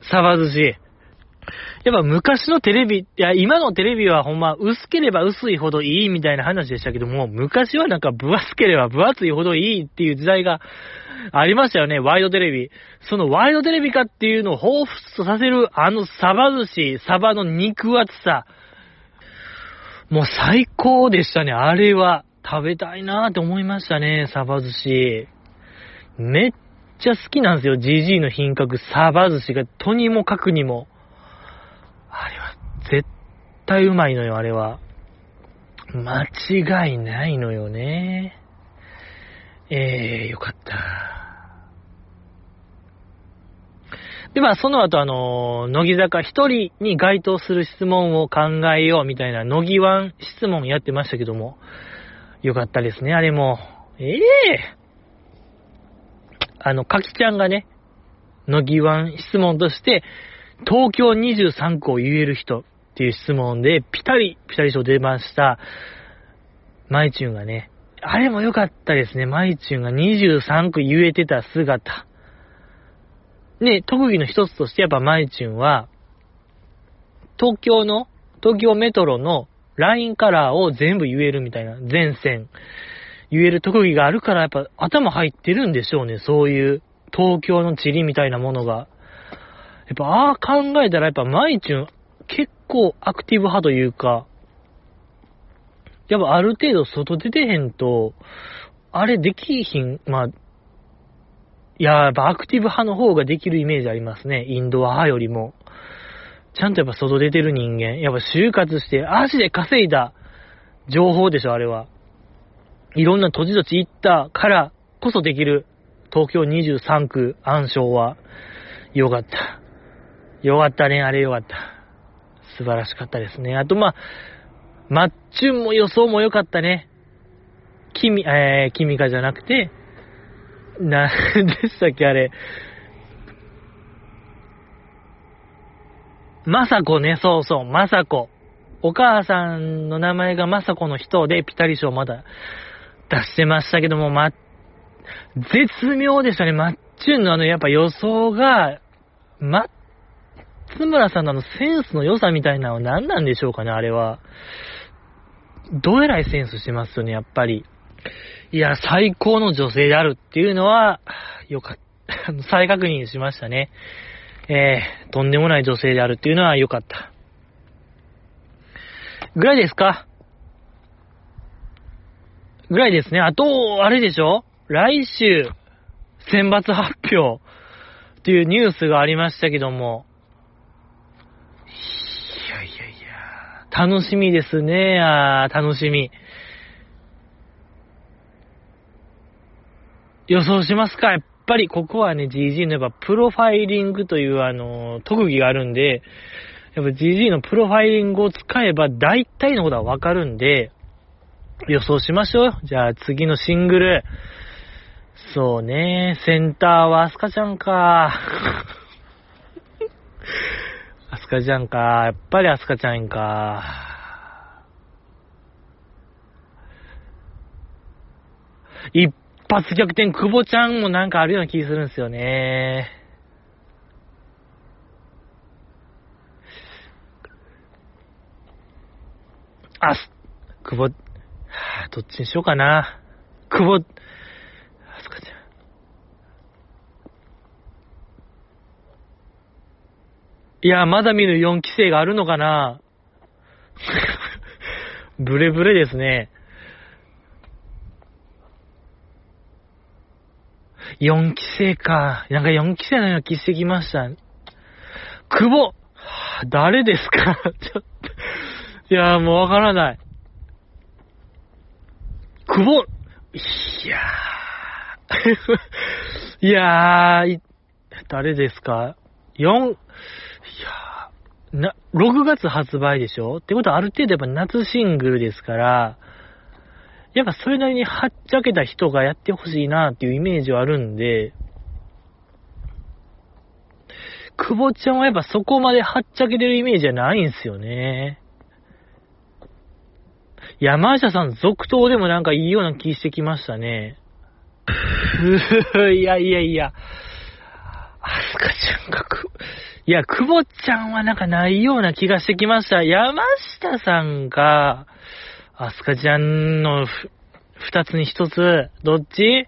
A: サバ寿司。やっぱ昔のテレビ、いや、今のテレビはほんま、薄ければ薄いほどいいみたいな話でしたけども、昔はなんか分厚ければ分厚いほどいいっていう時代がありましたよね、ワイドテレビ。そのワイドテレビかっていうのを彷彿とさせるあのサバ寿司、サバの肉厚さ。もう最高でしたね、あれは。食べたいなーって思いましたね、サバ寿司。めっちゃ好きなんですよ、GG の品格、サバ寿司が、とにもかくにも。あれは、絶対うまいのよ、あれは。間違いないのよね。えー、よかった。で、まあ、その後、あの、乃木坂一人に該当する質問を考えようみたいな、乃木湾質問やってましたけども、よかったですね、あれも。ええー、あの、かきちゃんがね、乃木湾質問として、東京23区を言える人っていう質問で、ピタリ、ピタリ賞出ました。マイチュンがね、あれも良かったですね。マイチュンが23区言えてた姿。ね、特技の一つとしてやっぱマイチュンは、東京の、東京メトロのラインカラーを全部言えるみたいな、全線。言える特技があるから、やっぱ頭入ってるんでしょうね。そういう東京の地理みたいなものが。やっぱ、ああ考えたら、やっぱ、マイチュン、結構アクティブ派というか、やっぱある程度外出てへんと、あれできひん、まあ、いや、やっぱアクティブ派の方ができるイメージありますね。インドア派よりも。ちゃんとやっぱ外出てる人間。やっぱ就活して足で稼いだ情報でしょ、あれは。いろんな土地土地行ったからこそできる東京23区暗唱は、よかった。よかったね、あれよかった。素晴らしかったですね。あと、まあ、マッチュンも予想も良かったね。君、えー、君かじゃなくて、なん、でしたっけ、あれ。まさこね、そうそう、まさこ。お母さんの名前がまさこの人で、ピタリ賞まだ出してましたけども、ま、絶妙でしたね。マッチュンのあの、やっぱ予想が、松村さんのあのセンスの良さみたいなのは何なんでしょうかね、あれは。どえらいセンスしてますよね、やっぱり。いや、最高の女性であるっていうのは、よかった。再確認しましたね。えー、とんでもない女性であるっていうのは良かった。ぐらいですか？ぐらいですね。あと、あれでしょ？来週、選抜発表っていうニュースがありましたけども。いやいやいや、楽しみですね。あ楽しみ。予想しますか？やっぱりここはね、GG のやっぱプロファイリングというあの、特技があるんで、やっぱ GG のプロファイリングを使えば大体のことはわかるんで、予想しましょう。じゃあ次のシングル。そうね、センターはアスカちゃんか。アスカちゃんか。やっぱりアスカちゃんか。一発逆転、久保ちゃんもなんかあるような気するんですよね。あす、久保、どっちにしようかな。久保、あすかちゃん。いや、まだ見ぬ4期生があるのかな ブレブレですね。4期生か。なんか4期生のような気してきました。久保誰ですか？ちょっと。いやもうわからない。久保 いやー。いやー、誰ですか ?4、いやー、な、6月発売でしょ？ってことはある程度やっぱ夏シングルですから、やっぱそれなりにはっちゃけた人がやってほしいなっていうイメージはあるんで、久保ちゃんはやっぱそこまではっちゃけてるイメージじゃないんすよね。山下さん続投でもなんかいいような気してきましたね。いやいやいや。アスカちゃんがく、いや、久保ちゃんはなんかないような気がしてきました。山下さんが、アスカちゃんのふ二つに一つ、どっち？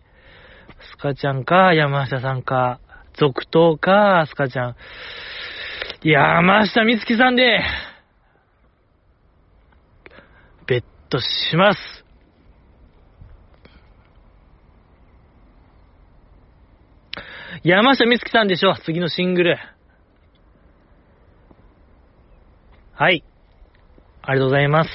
A: アスカちゃんか、山下さんか、続投か、アスカちゃん。山下美月さんで、ベットします。山下美月さんでしょ、次のシングル。はい。ありがとうございます。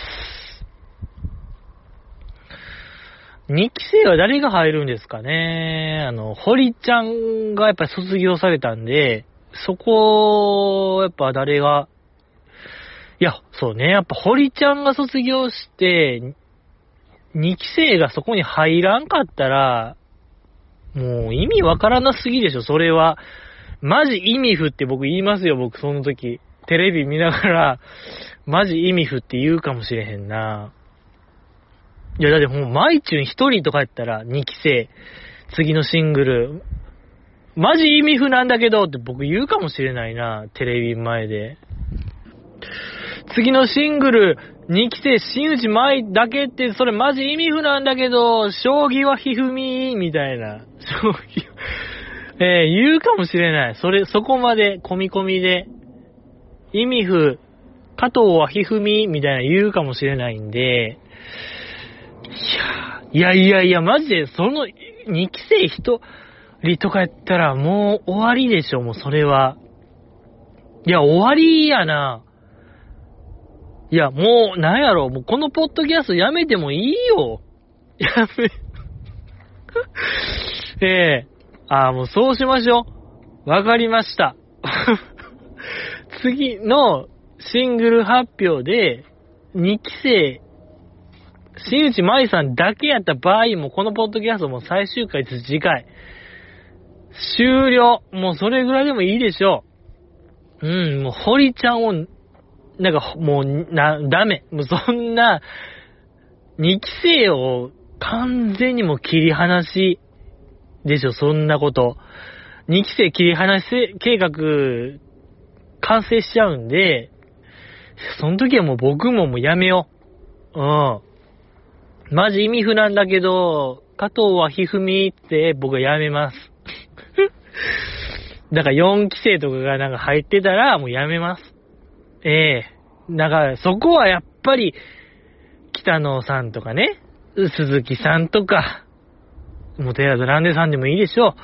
A: 2期生は誰が入るんですかねあの、堀ちゃんがやっぱり卒業されたんで、そこ、やっぱ誰が、いや、そうね、やっぱ堀ちゃんが卒業して、2期生がそこに入らんかったら、もう意味わからなすぎでしょ、それは。マジ意味不って僕言いますよ、僕その時。テレビ見ながら、マジ意味不って言うかもしれへんな。いや、だってもう、マイチュン一人とかやったら、2期生、次のシングル、マジ意味不なんだけどって僕言うかもしれないな、テレビ前で。次のシングル、2期生、新内舞だけって、それマジ意味不なんだけど、将棋はひふみみたいな。将棋、えー、言うかもしれない。それ、そこまで、込み込みで、意味不、加藤はひふみみたいな言うかもしれないんで、いや、いやいやいや、マジで、その、2期生1人とかやったら、もう終わりでしょ、もうそれは。いや、終わりやな。いや、もう、なんやろ、もうこのポッドキャストやめてもいいよ。やめ、ええー、ああ、もうそうしましょう。わかりました。次のシングル発表で、2期生新内舞さんだけやった場合も、このポッドキャストも最終回、次回。終了。もうそれぐらいでもいいでしょう。うん、もう堀ちゃんを、なんか、もう、な、ダメ。もうそんな、2期生を完全にも切り離しでしょ、そんなこと。2期生切り離し計画、完成しちゃうんで、その時はもう僕ももうやめよう。うん。マジ意味不なんだけど、加藤はひふみって僕はやめます。だから4期生とかがなんか入ってたらもうやめます。ええー、だからそこはやっぱり、北野さんとかね、鈴木さんとか、もてやずランデさんでもいいでしょう。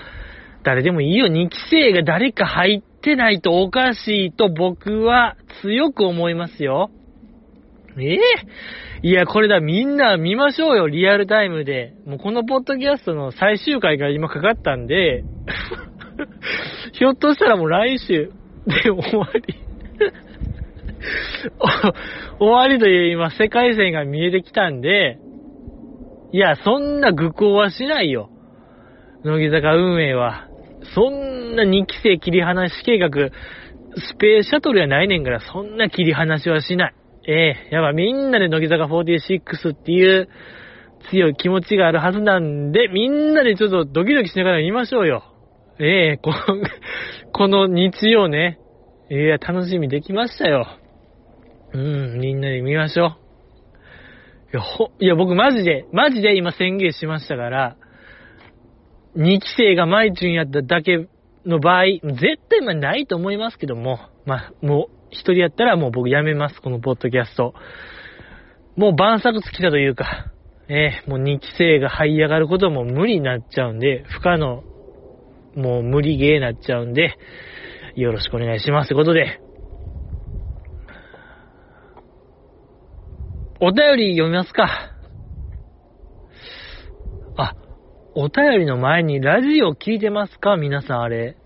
A: 誰でもいいよ。2期生が誰か入ってないとおかしいと僕は強く思いますよ。ええいや、これだ、みんな見ましょうよ、リアルタイムで。もうこのポッドキャストの最終回が今かかったんで、ひょっとしたらもう来週で終わり 終わりという今世界線が見えてきたんで、いや、そんな愚行はしないよ。乃木坂運営は。そんな2期生切り離し計画、スペースシャトルやないねんから、そんな切り離しはしない。ええー、やっぱみんなで乃木坂46っていう強い気持ちがあるはずなんで、みんなでちょっとドキドキしながら見ましょうよ。ええー、この、この日曜ね。ええー、楽しみできましたよ。うん、みんなで見ましょう。いや、ほ、いや、僕マジで、マジで今宣言しましたから、2期生がマイチュンやっただけの場合、絶対まあないと思いますけども、まあ、もう、一人やったらもう僕やめます、このポッドキャスト。もう晩作尽きたというか、えー、もう2期生が這い上がることも無理になっちゃうんで、不可能、もう無理ゲーになっちゃうんで、よろしくお願いしますということで、お便り読みますか。あ、お便りの前にラジオ聞いてますか？皆さんあれ。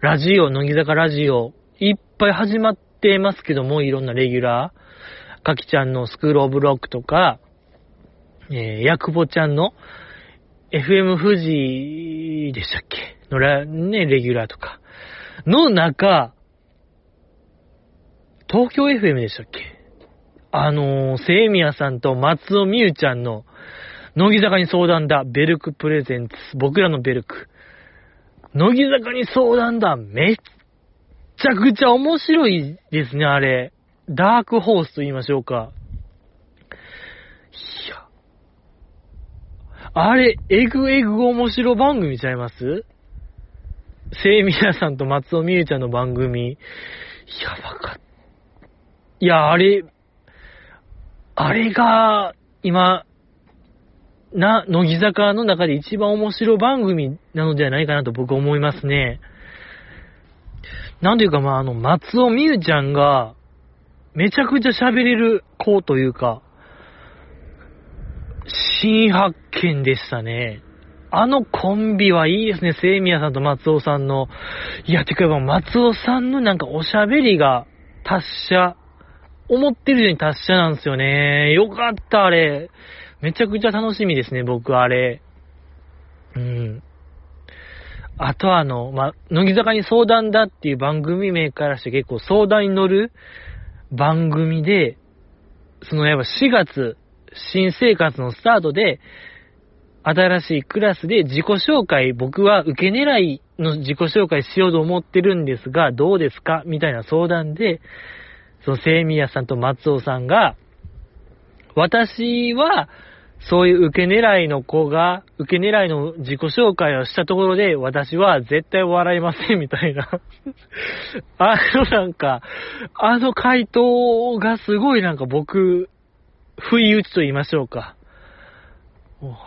A: ラジオ、乃木坂ラジオ、いっぱい始まってますけども、いろんなレギュラー。かきちゃんのスクールオブロックとか、えー、ヤクボちゃんの FM 富士でしたっけ？のら、ね、レギュラーとか。の中、東京 FM でしたっけ？あのー、セイミヤさんと松尾美優ちゃんの、乃木坂に相談だ、ベルクプレゼンツ、僕らのベルク。乃木坂に相談だ、めっちゃくちゃ面白いですね、あれ。ダークホースと言いましょうか。いや。あれ、エグエグ面白番組ちゃいます？セイミヤさんと松尾美優ちゃんの番組。やばかった。いや、あれ、あれが、今、な、乃木坂の中で一番面白い番組なのではないかなと僕思いますね。なんていうか、まあ、あの、松尾美優ちゃんが、めちゃくちゃ喋れる子というか、新発見でしたね。あのコンビはいいですね、セイミヤさんと松尾さんの。いや、てか、松尾さんのなんかおしゃべりが達者思ってるように達者なんですよね。よかった、あれ。めちゃくちゃ楽しみですね、僕、あれ。うん。あとは、あの、ま乃木坂に相談だっていう番組名からして結構相談に乗る番組で、そのやっぱ4月、新生活のスタートで、新しいクラスで自己紹介、僕は受け狙いの自己紹介しようと思ってるんですが、どうですか？みたいな相談で、そのセイミヤさんと松尾さんが、私は、そういう受け狙いの子が、受け狙いの自己紹介をしたところで、私は絶対笑いませんみたいな あのなんか、あの回答がすごいなんか僕、不意打ちと言いましょうか。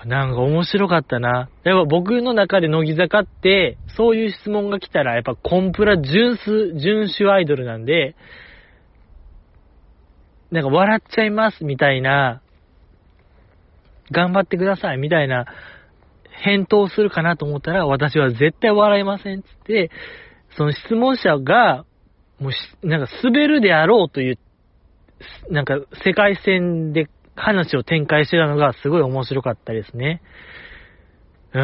A: なんか面白かったな。やっぱ僕の中で乃木坂って、そういう質問が来たら、やっぱコンプラ純粋、純種アイドルなんで、なんか笑っちゃいますみたいな、頑張ってくださいみたいな返答するかなと思ったら、私は絶対笑いませんつって、その質問者が、もうなんか滑るであろうという、なんか世界線で話を展開してたのがすごい面白かったですね。うん。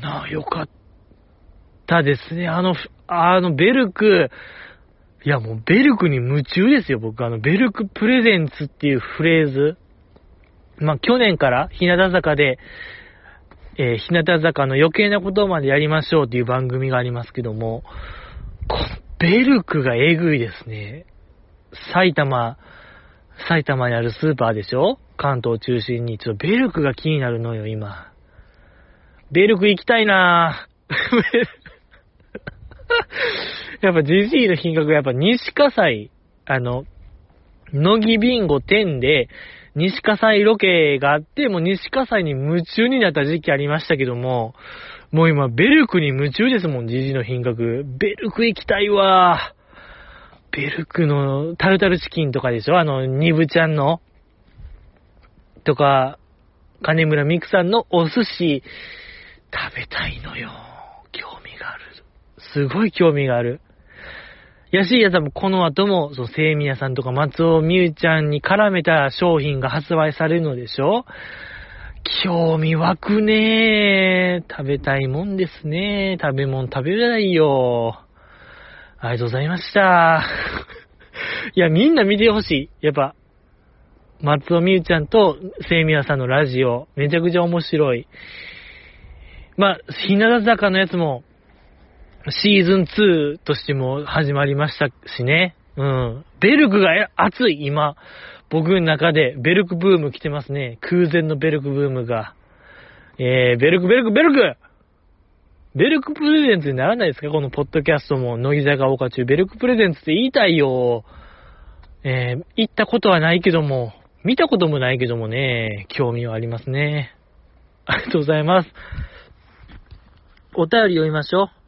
A: なあ、よかったですね。あの、あの、ベルク、いや、もうベルクに夢中ですよ、僕。あの、ベルクプレゼンツっていうフレーズ。まあ、去年から日向坂で、えー、日向坂の余計なことまでやりましょうっていう番組がありますけども、このベルクがえぐいですね。埼玉、埼玉にあるスーパーでしょ？関東中心に。ちょっとベルクが気になるのよ、今。ベルク行きたいなぁ。やっぱ GG の品格がやっぱ西葛西、あの、乃木ビンゴ10で、西葛西ロケがあって、もう西葛西に夢中になった時期ありましたけども、もう今、ベルクに夢中ですもん、GG の品格。ベルク行きたいわベルクのタルタルチキンとかでしょ？あの、ニブちゃんのとか、金村美久さんのお寿司、食べたいのよ。すごい興味がある。やしいやさんもこの後も、そう、セイミヤさんとか松尾美優ちゃんに絡めた商品が発売されるのでしょ？興味湧くねー。食べたいもんですね食べ物食べれないよ。ありがとうございました。いや、みんな見てほしい。やっぱ、松尾美優ちゃんとセイミヤさんのラジオ、めちゃくちゃ面白い。まあ、日向坂のやつも、シーズン2としても始まりましたしね。うん。ベルクが熱い、今。僕の中で、ベルクブーム来てますね。空前のベルクブームが。えー、ベルク、ベルク、ベルクベルクプレゼンツにならないですか？このポッドキャストも、乃木坂岡中。ベルクプレゼンツって言いたいよ。えー、行ったことはないけども、見たこともないけどもね、興味はありますね。ありがとうございます。お便り読みましょう。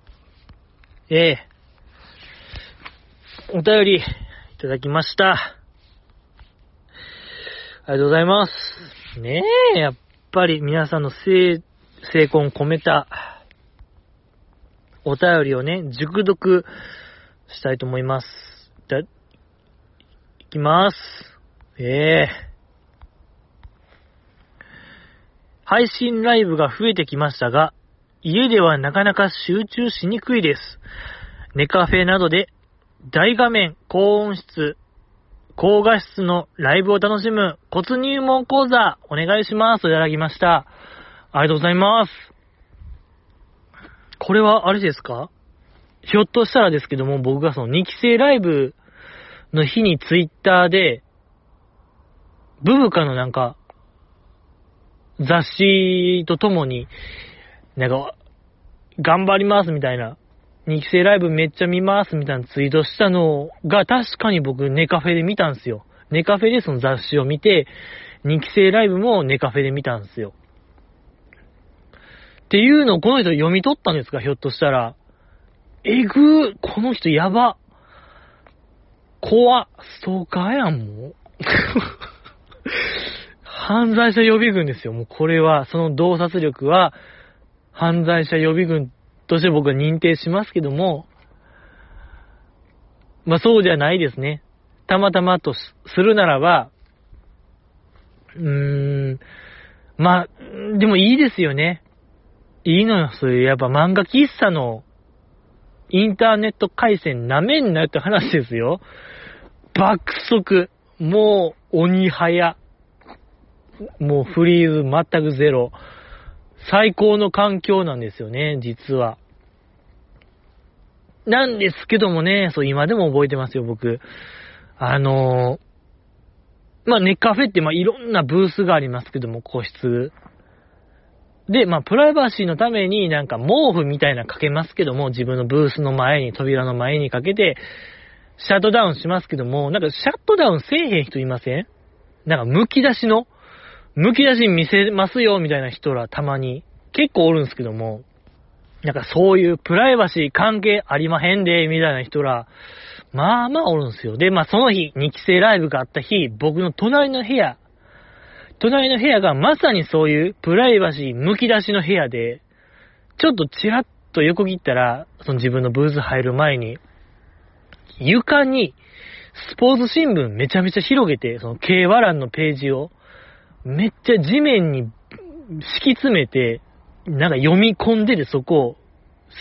A: ええお便りいただきました。ありがとうございます。ねえ、やっぱり皆さんの精、精魂込めたお便りをね、熟読したいと思います。だ、いきます。ええ配信ライブが増えてきましたが、家ではなかなか集中しにくいです。ネカフェなどで大画面、高音質、高画質のライブを楽しむ骨入門講座お願いしますといただきました。ありがとうございます。これはあれですか？ひょっとしたらですけども、僕がその2期生ライブの日にツイッターで、ブブカのなんか、雑誌とともに、なんか、頑張りますみたいな、2期生ライブめっちゃ見ますみたいなツイートしたのが確かに僕ネカフェで見たんですよ。ネカフェでその雑誌を見て、2期生ライブもネカフェで見たんですよ。っていうのをこの人読み取ったんですか？ひょっとしたら。えぐー、この人やば。怖っ、ストーカーやん、もう。犯罪者予備軍ですよ。もうこれは、その洞察力は、犯罪者予備軍として僕は認定しますけども、まあそうじゃないですね。たまたまとするならば、うーん、まあ、でもいいですよね。いいのよ、そういう、やっぱ漫画喫茶のインターネット回線なめんなよって話ですよ。爆速。もう、鬼早。もうフリーズ全くゼロ。最高の環境なんですよね、実は。なんですけどもね、そう、今でも覚えてますよ、僕。あのー、まあ、ネカフェって、まあ、いろんなブースがありますけども、個室。で、まあ、プライバシーのためになんか毛布みたいなかけますけども、自分のブースの前に、扉の前にかけて、シャットダウンしますけども、なんかシャットダウンせえへん人いません？なんか剥き出しの、剥き出し見せますよ、みたいな人らたまに、結構おるんですけども、なんかそういうプライバシー関係ありまへんで、みたいな人ら、まあまあおるんですよ。で、まあその日、2期生ライブがあった日、僕の隣の部屋、隣の部屋がまさにそういうプライバシー剥き出しの部屋で、ちょっとチラッと横切ったら、その自分のブース入る前に、床にスポーツ新聞めちゃめちゃ広げて、その軽和欄のページを、めっちゃ地面に敷き詰めて、なんか読み込んでてそこを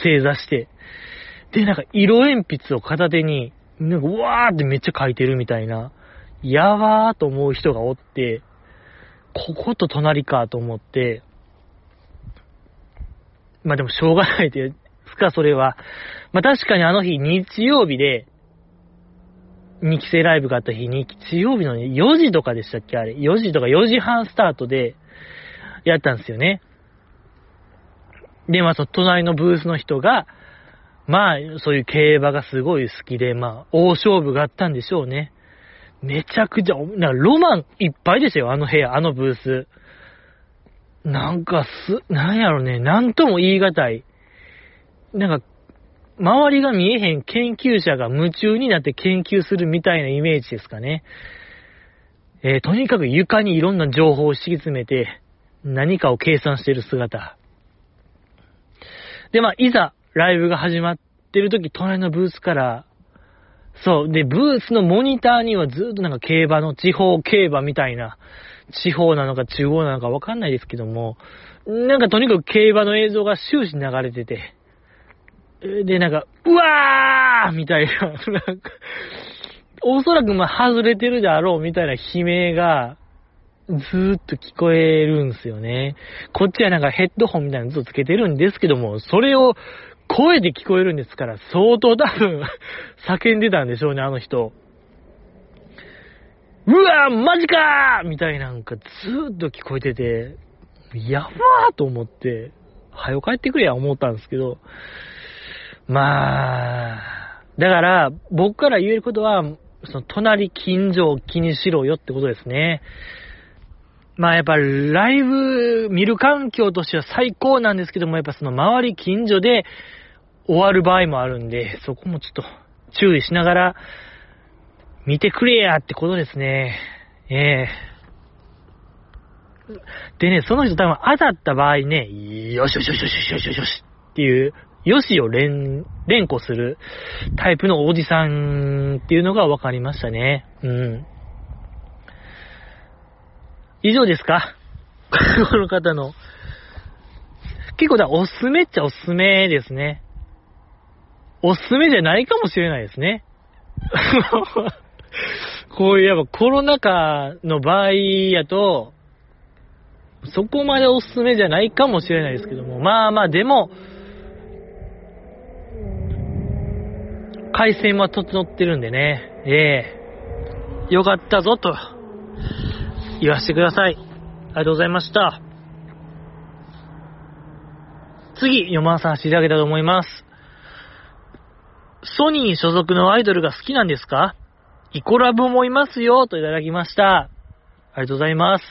A: 正座して、で、なんか色鉛筆を片手に、なんかうわーってめっちゃ書いてるみたいな、やばーと思う人がおって、ここと隣かと思って、まあでもしょうがないですか、それは。まあ確かにあの日日曜日で、2期生ライブがあった日に、日曜日の4時とかでしたっけ？あれ。4時とか4時半スタートでやったんですよね。で、まあその隣のブースの人が、まあそういう競馬がすごい好きで、まあ大勝負があったんでしょうね。めちゃくちゃ、なんかロマンいっぱいでしたよ、あの部屋、あのブース。なんかす、なんやろね、なんとも言い難い。なんか、周りが見えへん研究者が夢中になって研究するみたいなイメージですかね。えーとにかく床にいろんな情報を敷き詰めて、何かを計算している姿。で、まあ、いざ、ライブが始まってる時、隣のブースから、そう。で、ブースのモニターにはずっとなんか競馬の地方競馬みたいな、地方なのか中央なのかわかんないですけども、なんかとにかく競馬の映像が終始流れてて、で、なんか、うわーみたいな、なんか、おそらくまあ外れてるであろうみたいな悲鳴が、ずーっと聞こえるんすよね。こっちはなんかヘッドホンみたいなのずっとつけてるんですけども、それを声で聞こえるんですから、相当多分、叫んでたんでしょうね、あの人。うわーマジかーみたいなんかずーっと聞こえてて、やばーと思って、はよ帰ってくれや思ったんですけど、まあ、だから、僕から言えることは、その隣近所を気にしろよってことですね。まあやっぱライブ見る環境としては最高なんですけども、やっぱその周り近所で終わる場合もあるんで、そこもちょっと注意しながら見てくれやってことですね。ええでね、その人多分当たった場合ね、よしよしよしよしよしよしよしっていう、よしを連、連呼するタイプのおじさんっていうのが分かりましたね。うん。以上ですか？この方の。結構だ、おすすめっちゃおすすめですね。おすすめじゃないかもしれないですね。こういうやっぱコロナ禍の場合やと、そこまでおすすめじゃないかもしれないですけども、まあまあでも、回線は整ってるんでね、ええよかったぞと言わせてください。ありがとうございました。次、読まさせていただけたと思います。ソニー所属のアイドルが好きなんですか？イコラブもいますよ、といただきました。ありがとうございます。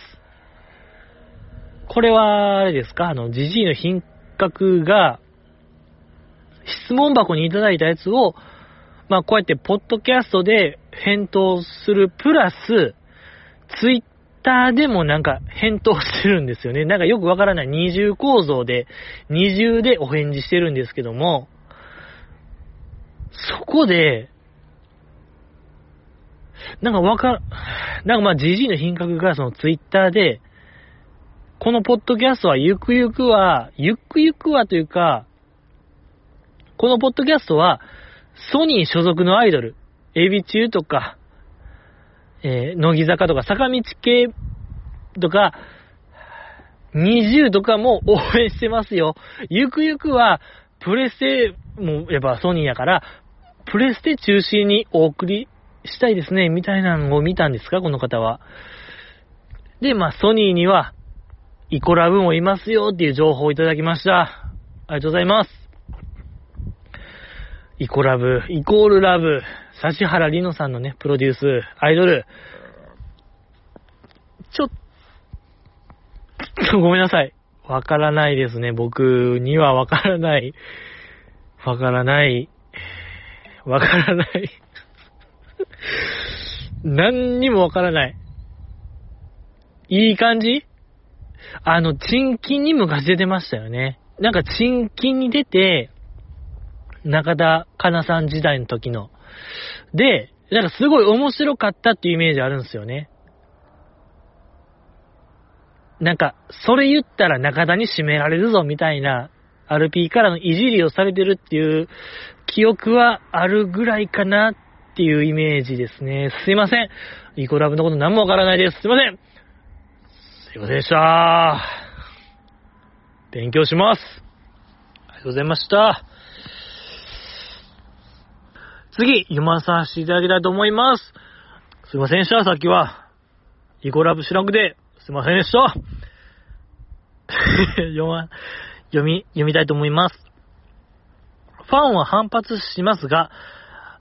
A: これは、あれですか？あの、ジジイの品格が、質問箱にいただいたやつを、まあ、こうやって、ポッドキャストで返答する、プラス、ツイッターでもなんか返答してるんですよね。なんかよくわからない二重構造で、二重でお返事してるんですけども、そこで、なんかわか、なんかまあ、ジジイの品格がそのツイッターで、このポッドキャストはゆくゆくは、ゆくゆくはというか、このポッドキャストは、ソニー所属のアイドル、エビ中とか、えー、乃木坂とか、坂道系とか、20とかも応援してますよ。ゆくゆくは、プレステもやっぱソニーやから、プレステ中心にお送りしたいですね、みたいなのを見たんですか、この方は。で、まあ、ソニーには、イコラブもいますよっていう情報をいただきました。ありがとうございます。イコラブ、イコールラブ、指原里乃さんのね、プロデュース、アイドル。ちょっと、ごめんなさい。わからないですね。僕にはわからない。わからない。わからない。何にもわからない。いい感じ？あの、賃金に昔出てましたよね。なんか賃金に出て、中田かなさん時代の時の。で、なんかすごい面白かったっていうイメージあるんですよね。なんか、それ言ったら中田に締められるぞみたいな、RP からのいじりをされてるっていう記憶はあるぐらいかなっていうイメージですね。すいません。イコラブのこと何もわからないです。すいません。すいませんでした。勉強します。ありがとうございました。次、読まさせていただきたいと思います。すいませんでした、さっきは。イコラブ知らんくて、すいませんでした。読ま、読み、読みたいと思います。ファンは反発しますが、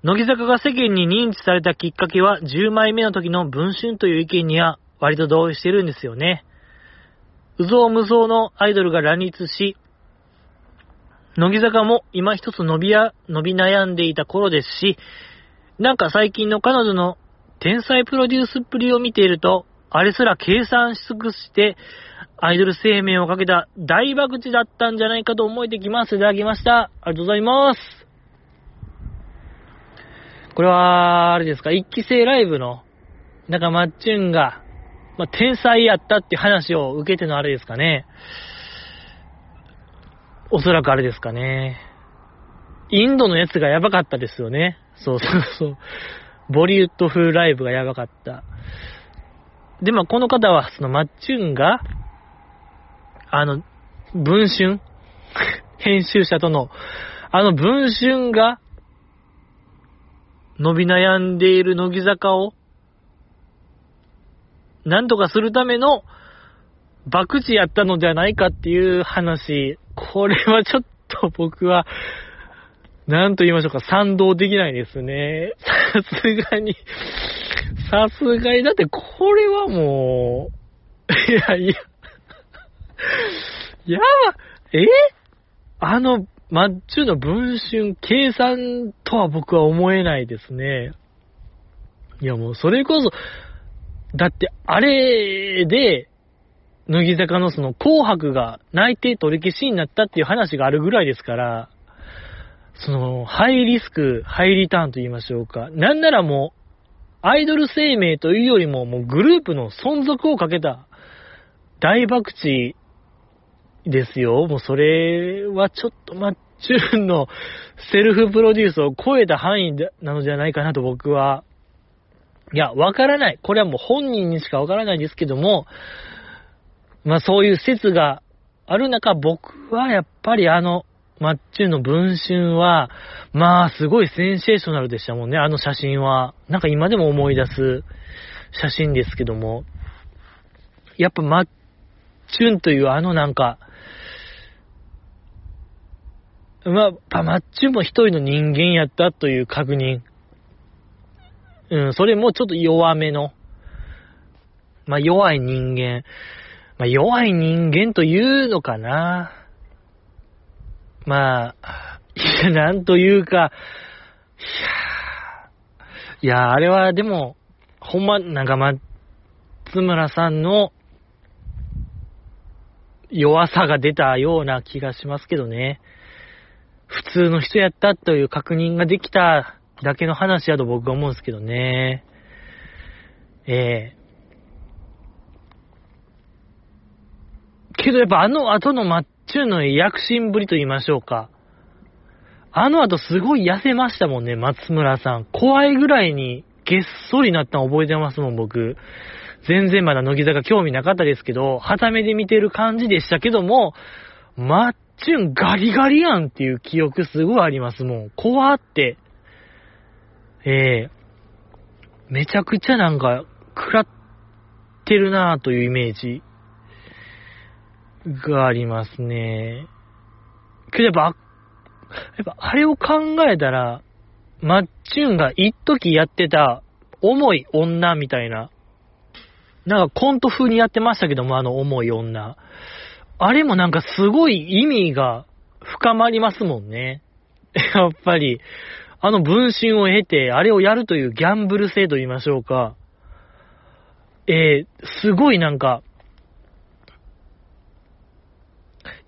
A: 乃木坂が世間に認知されたきっかけは10枚目の時の文春という意見には割と同意してるんですよね。うぞうむぞうのアイドルが乱立し、乃木坂も今一つ伸びや、伸び悩んでいた頃ですし、なんか最近の彼女の天才プロデュースっぷりを見ていると、あれすら計算し尽くして、アイドル生命をかけた大爆打だったんじゃないかと思えてきます。いただきました。ありがとうございます。これは、あれですか、一期生ライブの、なんかマッチュンが、まあ、天才やったって話を受けてのあれですかね。おそらくあれですかね。インドのやつがやばかったですよね。そうそうそう。ボリウッド風ライブがやばかった。で、まあ、この方は、そのマッチュンが、あの、文春？編集者との、あの文春が、伸び悩んでいる乃木坂を、なんとかするための、爆地やったのではないかっていう話、これはちょっと僕は、なんと言いましょうか、賛同できないですね。さすがに、さすがに、だってこれはもう、いやいや、やば、え？あの、マッチュの文春計算とは僕は思えないですね。いやもうそれこそ、だってあれで、乃木坂のその紅白が内定取り消しになったっていう話があるぐらいですから、その、ハイリスク、ハイリターンと言いましょうか。なんならもう、アイドル生命というよりも、もうグループの存続をかけた大爆地ですよ。もうそれはちょっとマッチューンのセルフプロデュースを超えた範囲なのじゃないかなと僕は。いや、わからない。これはもう本人にしかわからないですけども、まあそういう説がある中、僕はやっぱりあの、マッチューの文春は、まあすごいセンセーショナルでしたもんね、あの写真は。なんか今でも思い出す写真ですけども。やっぱマッチュンというあのなんか、まあ、マッチュンも一人の人間やったという確認。うん、それもちょっと弱めの。まあ弱い人間。まあ、弱い人間というのかな。まあ、いや、なんというか、いや、いや、あれはでも、ほんま、なんか松村さんの弱さが出たような気がしますけどね。普通の人やったという確認ができただけの話やと僕は思うんですけどね。ええけどやっぱあの後のマッチューの躍進ぶりと言いましょうか。あの後すごい痩せましたもんね、松村さん。怖いぐらいにげっそりなったの覚えてますもん、僕。全然まだ乃木坂興味なかったですけど、旗目で見てる感じでしたけども、マッチュンガリガリやんっていう記憶すごいありますもん。怖って。ええー、めちゃくちゃなんか、食らってるなぁというイメージがありますね。けどやっぱ、やっぱあれを考えたら、マッチュンが一時やってた重い女みたいな、なんかコント風にやってましたけども、あの重い女。あれもなんかすごい意味が深まりますもんね。やっぱり、あの分身を経て、あれをやるというギャンブル性と言いましょうか。えー、すごいなんか、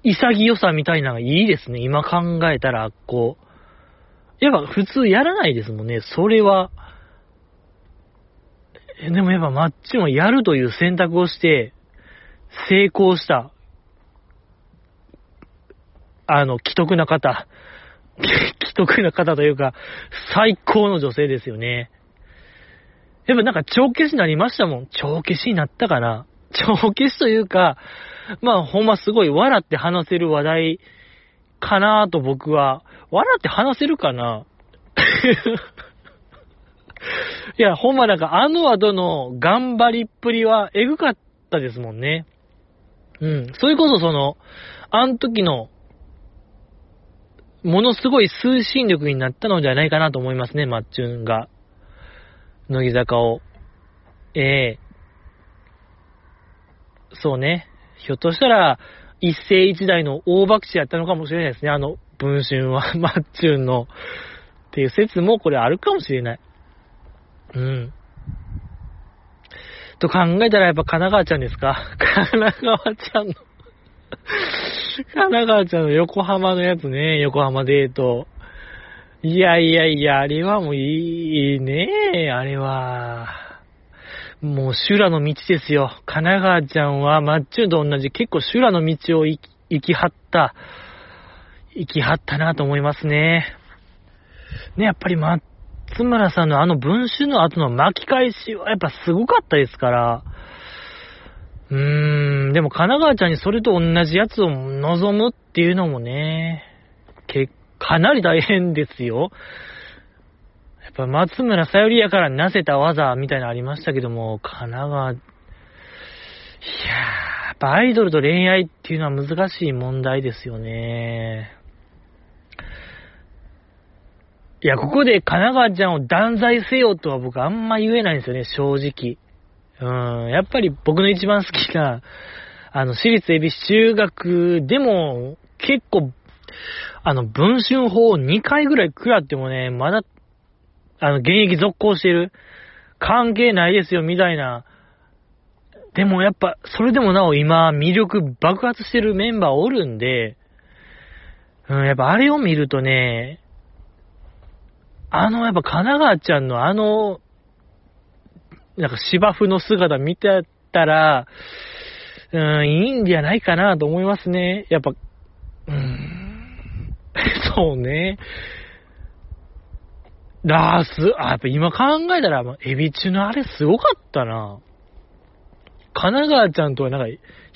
A: 潔さみたいなのがいいですね。今考えたら、こう。やっぱ普通やらないですもんね。それは。でもやっぱマッチもやるという選択をして、成功した、あの、既得な方。既得な方というか、最高の女性ですよね。やっぱなんか帳消しになりましたもん。帳消しになったかな。帳消しというか、まあ、ほんますごい笑って話せる話題かなと僕は。笑って話せるかな？いや、ほんまなんかあの後の頑張りっぷりはエグかったですもんね。うん。それこそその、あの時の、ものすごい推進力になったのではないかなと思いますね、マッチュンが。乃木坂を。ええ、そうね。ひょっとしたら、一世一代の大爆死やったのかもしれないですね。あの、文春は、マッチュンの、っていう説もこれあるかもしれない。うん。と考えたらやっぱ神奈川ちゃんですか？神奈川ちゃんの 神奈川ちゃんの横浜のやつね、横浜デート。いやいやいや、あれはもういいね、あれは。もう修羅の道ですよ。神奈川ちゃんはマッチューと同じ結構修羅の道を行き行き張った、行き張ったなと思いますね。ね、やっぱり松村さんのあの文集の後の巻き返しはやっぱすごかったですから、うーん、でも神奈川ちゃんにそれと同じやつを望むっていうのもね、け、かなり大変ですよ。やっぱ松村さよりやからなせた技みたいなのありましたけども、神奈川、いやー、やっぱアイドルと恋愛っていうのは難しい問題ですよね。いや、ここで神奈川ちゃんを断罪せよとは僕あんま言えないんですよね、正直。うん、やっぱり僕の一番好きな、あの、私立恵比寿中学でも、結構、あの、文春法を2回ぐらい食らってもね、まだ、あの、現役続行してる。関係ないですよ、みたいな。でもやっぱ、それでもなお今、魅力爆発してるメンバーおるんで、うん、やっぱあれを見るとね、あの、やっぱ神奈川ちゃんのあの、なんか芝生の姿見てたら、うん、いいんじゃないかなと思いますね。やっぱ、うん、そうね。ラース、あ、やっぱ今考えたら、エビ中のあれすごかったな。神奈川ちゃんとはなんか、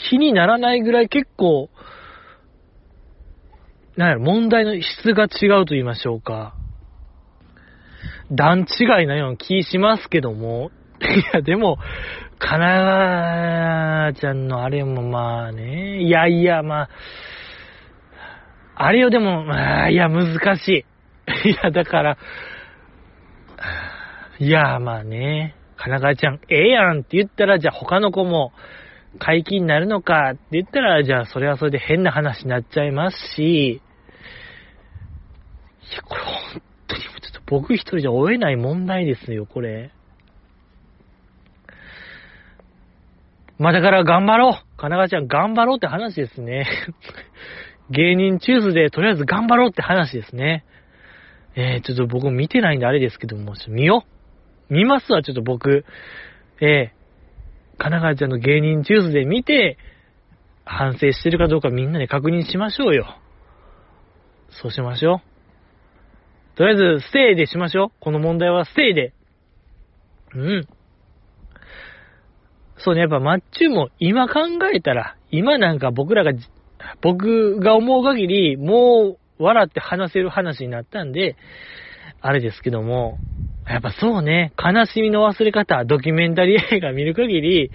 A: 比にならないぐらい結構、なんやろ、問題の質が違うと言いましょうか。段違いなような気しますけども。いや、でも、神奈川ちゃんのあれもまあね、いやいや、まあ、あれよでも、まあ、いや、難しい。いや、だから、いや、まあね、神奈川ちゃん、ええやんって言ったら、じゃあ他の子も解禁になるのかって言ったら、じゃあそれはそれで変な話になっちゃいますし、いや、これ本当にちょっと僕一人じゃ追えない問題ですよ、これ。まあだから頑張ろう神奈川ちゃん頑張ろうって話ですね。芸人チューズでとりあえず頑張ろうって話ですね。えー、ちょっと僕見てないんであれですけども、見よ見ますわ、ちょっと僕。えー、神奈川ちゃんの芸人チューズで見て、反省してるかどうかみんなで確認しましょうよ。そうしましょう。とりあえず、ステイでしましょう。この問題はステイで。うん。そうね、やっぱマッチュも今考えたら、今なんか僕らが、僕が思う限り、もう笑って話せる話になったんで、あれですけども、やっぱそうね、悲しみの忘れ方、ドキュメンタリー映画見る限り、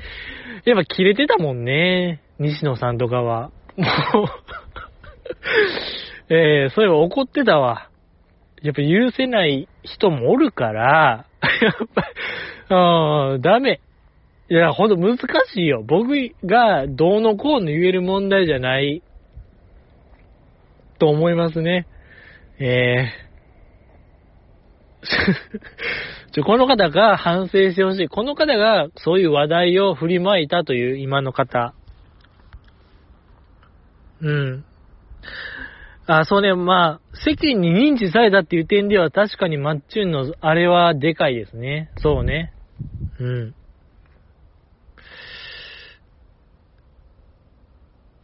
A: やっぱ切れてたもんね、西野さんとかは。もう えー、そういえば怒ってたわ。やっぱ許せない人もおるから、やっぱ、うん、ダメ。いや、ほんと難しいよ。僕がどうのこうの言える問題じゃないと思いますね。えー、ちょ、この方が反省してほしい。この方がそういう話題を振りまいたという今の方。うん。あ、そうね、まあ、世間に認知されたっていう点では確かにマッチュンのあれはでかいですね。そうね。うん。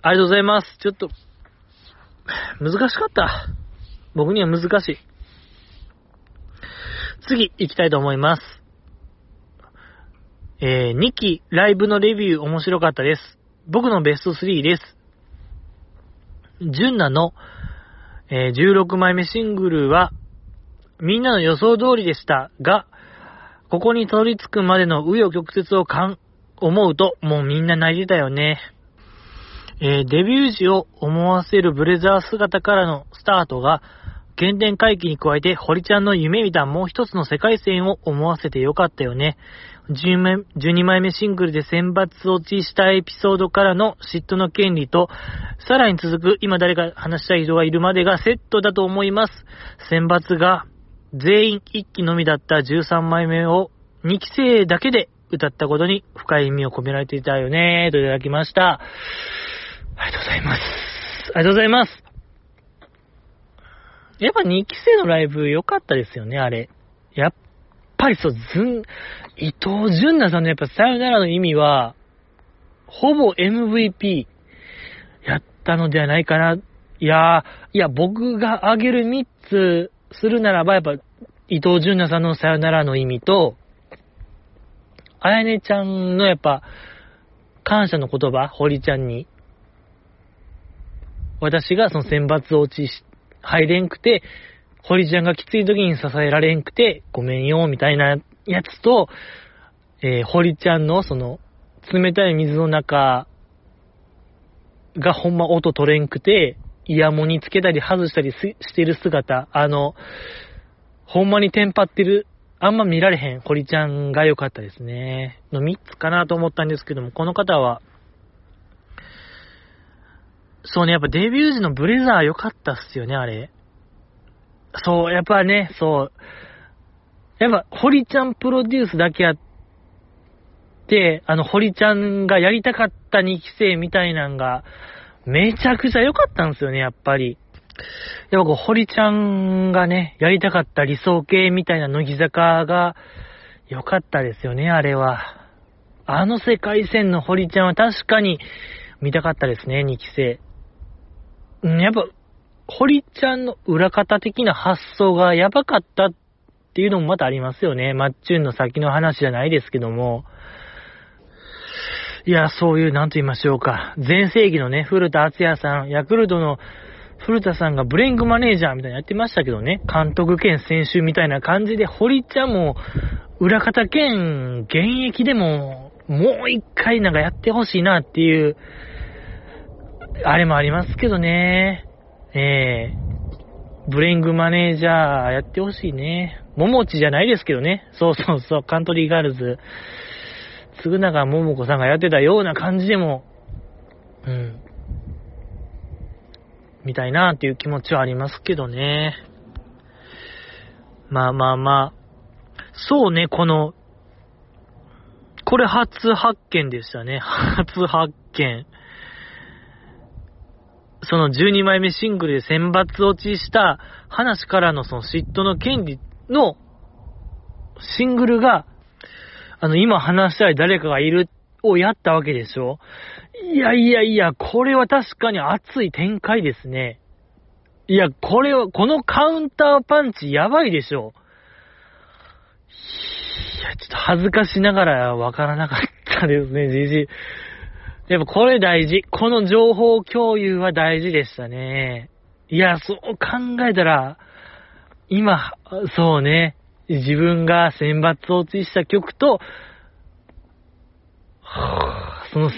A: ありがとうございます。ちょっと、難しかった。僕には難しい。次、行きたいと思います。えー、2期ライブのレビュー面白かったです。僕のベスト3です。ジュンナの、えー、16枚目シングルは、みんなの予想通りでしたが、ここにたどり着くまでの紆余曲折をかん、思うと、もうみんな泣いてたよね。えー、デビュー時を思わせるブレザー姿からのスタートが、原点回帰に加えて、堀ちゃんの夢見たもう一つの世界線を思わせてよかったよね。12枚目シングルで選抜落ちしたエピソードからの嫉妬の権利と、さらに続く今誰か話したい人がいるまでがセットだと思います。選抜が全員1期のみだった13枚目を2期生だけで歌ったことに深い意味を込められていたよね、といただきました。ありがとうございます。ありがとうございます。やっぱ2期生のライブ良かったですよね、あれ。やっぱりそう、ずん、伊藤淳奈さんのやっぱさよならの意味は、ほぼ MVP やったのではないかな。いやーいや、僕が挙げる3つするならば、やっぱ、伊藤淳奈さんのさよならの意味と、あやねちゃんのやっぱ、感謝の言葉、堀ちゃんに。私がその選抜落ちし、入れんくて、堀ちゃんがきつい時に支えられんくて、ごめんよ、みたいなやつと、えー、堀ちゃんのその、冷たい水の中がほんま音取れんくて、イヤモニつけたり外したりしてる姿、あの、ほんまにテンパってる、あんま見られへん堀ちゃんが良かったですね。の3つかなと思ったんですけども、この方は、そうね、やっぱデビュー時のブレザー良かったっすよね、あれ。そう、やっぱね、そう。やっぱ、堀ちゃんプロデュースだけあって、あの、堀ちゃんがやりたかった2期生みたいなんが、めちゃくちゃ良かったんですよね、やっぱり。やっぱこう、堀ちゃんがね、やりたかった理想系みたいな乃木坂が良かったですよね、あれは。あの世界線の堀ちゃんは確かに見たかったですね、2期生。うん、やっぱ、堀ちゃんの裏方的な発想がやばかったっていうのもまたありますよね。マッチュンの先の話じゃないですけども。いや、そういう、なんと言いましょうか。前世紀のね、古田敦也さん、ヤクルトの古田さんがブレイングマネージャーみたいなやってましたけどね。監督兼選手みたいな感じで、堀ちゃんも、裏方兼現役でも、もう一回なんかやってほしいなっていう、あれもありますけどね。ええー、ブレイングマネージャーやってほしいね。ももちじゃないですけどね。そうそうそう、カントリーガールズ。つぐながももこさんがやってたような感じでも、うん。みたいなっていう気持ちはありますけどね。まあまあまあ。そうね、この、これ初発見でしたね。初発見。その12枚目シングルで選抜落ちした話からのその嫉妬の権利のシングルが、あの、今話したい誰かがいるをやったわけでしょ？いやいやいや、これは確かに熱い展開ですね。いや、これは、このカウンターパンチやばいでしょ？いや、ちょっと恥ずかしながらわからなかったですね、じじ。やっぱこれ大事。この情報共有は大事でしたね。いや、そう考えたら、今、そうね、自分が選抜落ちした曲と、その、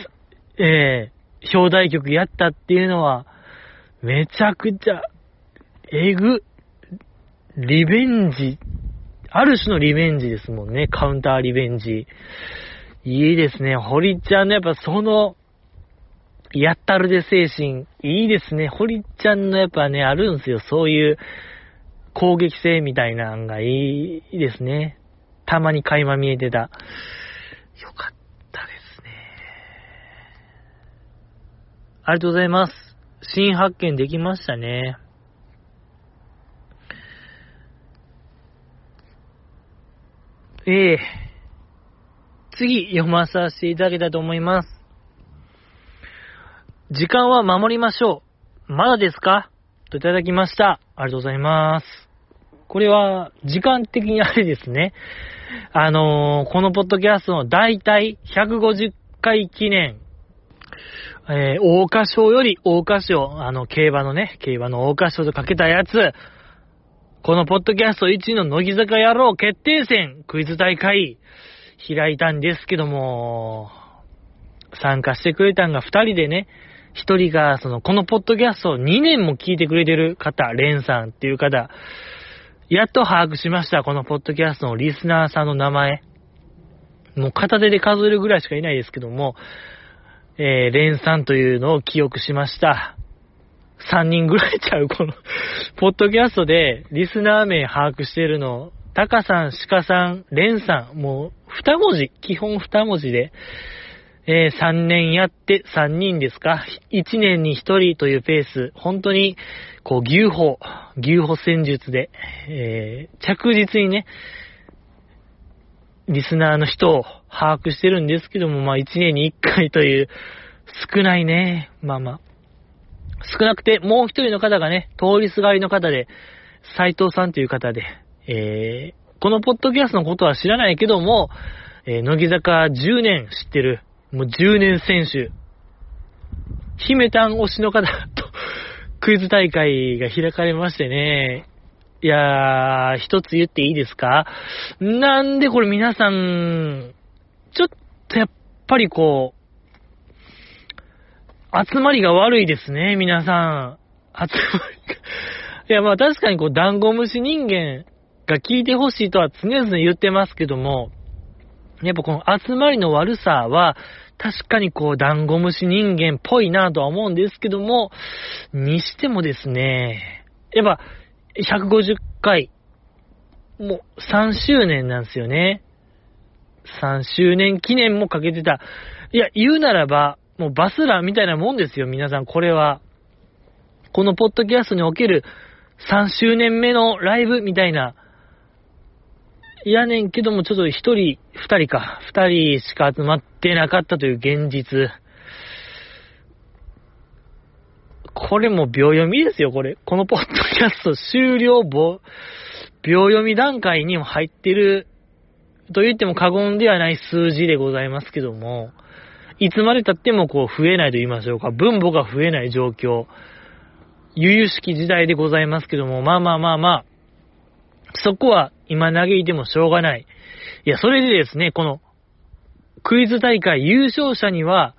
A: ええー、表題曲やったっていうのは、めちゃくちゃ、えぐ、リベンジ、ある種のリベンジですもんね、カウンターリベンジ。いいですね。堀ちゃんのやっぱその、やったるで精神、いいですね。堀ちゃんのやっぱね、あるんですよ。そういう攻撃性みたいなのがいいですね。たまに垣間見えてた。よかったですね。ありがとうございます。新発見できましたね。ええー、次読まさせていただけたと思います。時間は守りましょう。まだですか？といただきました。ありがとうございます。これは、時間的にあれですね。あのー、このポッドキャストの大体150回記念、えー、大花賞より大花賞、あの、競馬のね、競馬の大花賞とかけたやつ、このポッドキャスト1位の乃木坂野郎決定戦クイズ大会開いたんですけども、参加してくれたんが2人でね、一人が、その、このポッドキャストを2年も聞いてくれてる方、レンさんっていう方、やっと把握しました、このポッドキャストのリスナーさんの名前。もう片手で数えるぐらいしかいないですけども、えー、レンさんというのを記憶しました。3人ぐらいちゃう、このポッドキャストでリスナー名把握してるの、タカさん、シカさん、レンさん、もう2文字、基本2文字で、えー、3年やって3人ですか ?1 年に1人というペース、本当に、こう、牛歩、牛歩戦術で、えー、着実にね、リスナーの人を把握してるんですけども、まあ1年に1回という、少ないね。まあまあ。少なくて、もう一人の方がね、通りすがりの方で、斎藤さんという方で、えー、このポッドキャストのことは知らないけども、えー、乃木坂10年知ってるもう10年選手、姫たん推しの方 とクイズ大会が開かれましてね、いやー、一つ言っていいですか？なんでこれ皆さん、ちょっとやっぱりこう、集まりが悪いですね、皆さん。集まりが。いや、まあ確かにこう、ダンゴムシ人間が聞いてほしいとは常々言ってますけども、やっぱこの集まりの悪さは、確かにこう、ダンゴムシ人間っぽいなとは思うんですけども、にしてもですね、やっぱ、150回、もう3周年なんですよね。3周年記念もかけてた。いや、言うならば、もうバスラーみたいなもんですよ、皆さん、これは。このポッドキャストにおける3周年目のライブみたいな、いやねんけども、ちょっと1人、2人か、2人しか集まってなかったという現実。これも秒読みですよ、これ。このポッドキャスト終了秒、秒読み段階にも入ってる、と言っても過言ではない数字でございますけども、いつまで経ってもこう増えないと言いましょうか、分母が増えない状況、悠々しき時代でございますけども、まあまあまあまあ、そこは今嘆いてもしょうがない。いや、それでですね、このクイズ大会優勝者には、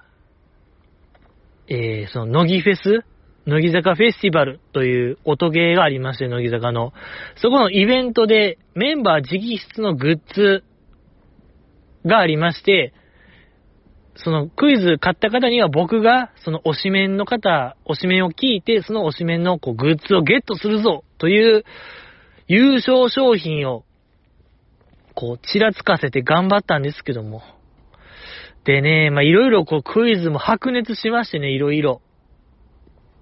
A: えー、その、乃木フェス乃木坂フェスティバルという音ゲーがありまして、乃木坂の。そこのイベントでメンバー直筆のグッズがありまして、そのクイズ買った方には僕が、その推しメンの方、推しメンを聞いて、その推しメンのこうグッズをゲットするぞという優勝商品を、こう、ちらつかせて頑張ったんですけども。でね、ま、いろいろこうクイズも白熱しましてね、いろいろ。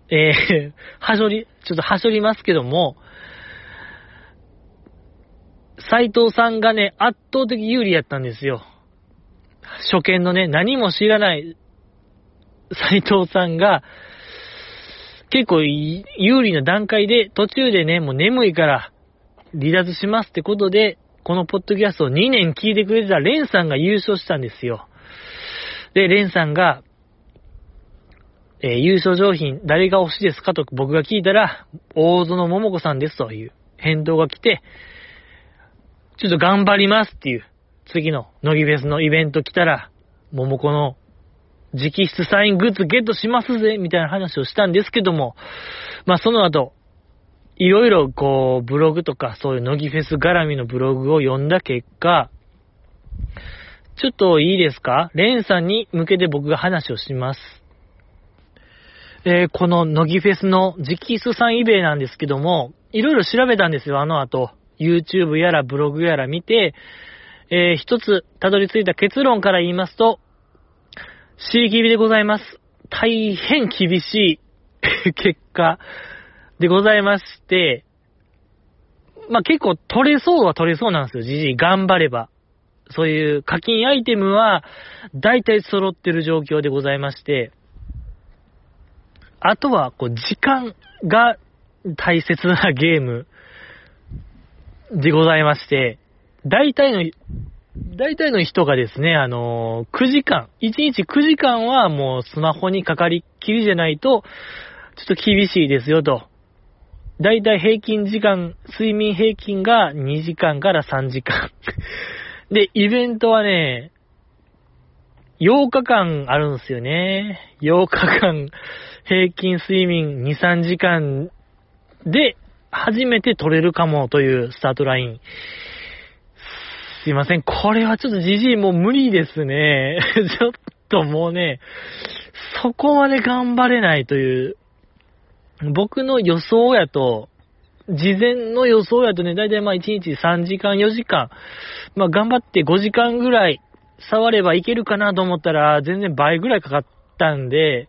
A: えー、はしょり、ちょっとはしょりますけども、斎藤さんがね、圧倒的有利やったんですよ。初見のね、何も知らない斎藤さんが、結構有利な段階で、途中でね、もう眠いから離脱しますってことで、このポッドキャストを2年聞いてくれてたレンさんが優勝したんですよ。で、レンさんが、えー、優勝商品誰が推しいですかと僕が聞いたら、大園桃子さんですという返答が来て、ちょっと頑張りますっていう、次の乃木フェスのイベント来たら、桃子の直筆サイングッズゲットしますぜみたいな話をしたんですけども、まあその後、いろいろこう、ブログとかそういう乃木フェス絡みのブログを読んだ結果、ちょっといいですか？レンさんに向けて僕が話をします。えー、この乃木フェスの直筆サインイベなんですけども、いろいろ調べたんですよ、あの後。YouTube やらブログやら見て、えー、一つたどり着いた結論から言いますと、シリキビでございます。大変厳しい 結果でございまして、まあ、結構取れそうは取れそうなんですよ、じじい。頑張れば。そういう課金アイテムは、大体揃ってる状況でございまして、あとは、こう、時間が大切なゲームでございまして、大体の、大体の人がですね、あのー、9時間、1日9時間はもうスマホにかかりっきりじゃないと、ちょっと厳しいですよと。大体平均時間、睡眠平均が2時間から3時間。で、イベントはね、8日間あるんですよね。8日間平均睡眠2、3時間で初めて取れるかもというスタートライン。すいません。これはちょっとじじいもう無理ですね。ちょっともうね、そこまで頑張れないという。僕の予想やと、事前の予想やとね、だいたいまあ1日3時間、4時間、まあ頑張って5時間ぐらい触ればいけるかなと思ったら、全然倍ぐらいかかったんで、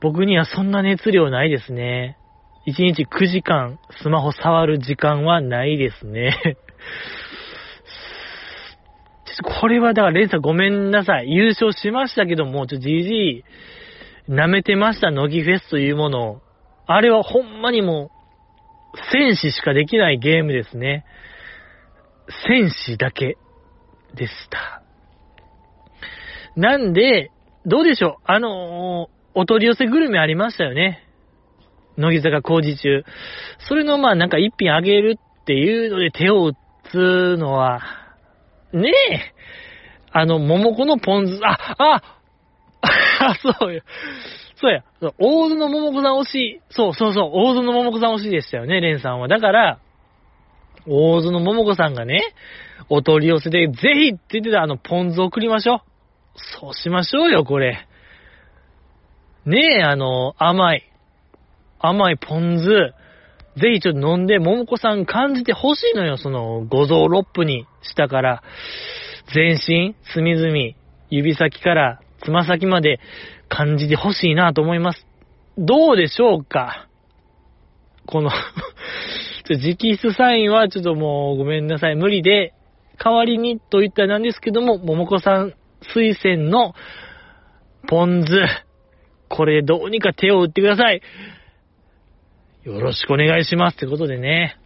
A: 僕にはそんな熱量ないですね。1日9時間スマホ触る時間はないですね。これはだからレンさんごめんなさい。優勝しましたけども、ちょ、じじい、舐めてました、乃木フェスというものを。あれはほんまにもう、戦士しかできないゲームですね。戦士だけでした。なんで、どうでしょう？あのお取り寄せグルメありましたよね。乃木坂工事中。それのまあなんか一品あげるっていうので手を打つのは、ねえ。あの、桃子のポン酢、あ、あ、あ、そうよ。そうや。大園桃子さん推し、そうそうそう、大園桃子さん推しでしたよね、レンさんは。だから、大津の桃子さんがね、お取り寄せで、ぜひって言ってたあのポン酢送りましょう。そうしましょうよ、これ。ねえ、あの、甘い。甘いポン酢。ぜひちょっと飲んで、桃子さん感じてほしいのよ、その、五臓六腑に、下から、全身、隅々、指先からつま先まで感じてほしいなと思います。どうでしょうか？この 直筆サインはちょっともうごめんなさい、無理で、代わりにと言ったらなんですけども、桃子さん推薦のポン酢、これどうにか手を打ってください。よろしくお願いします。ってことでね。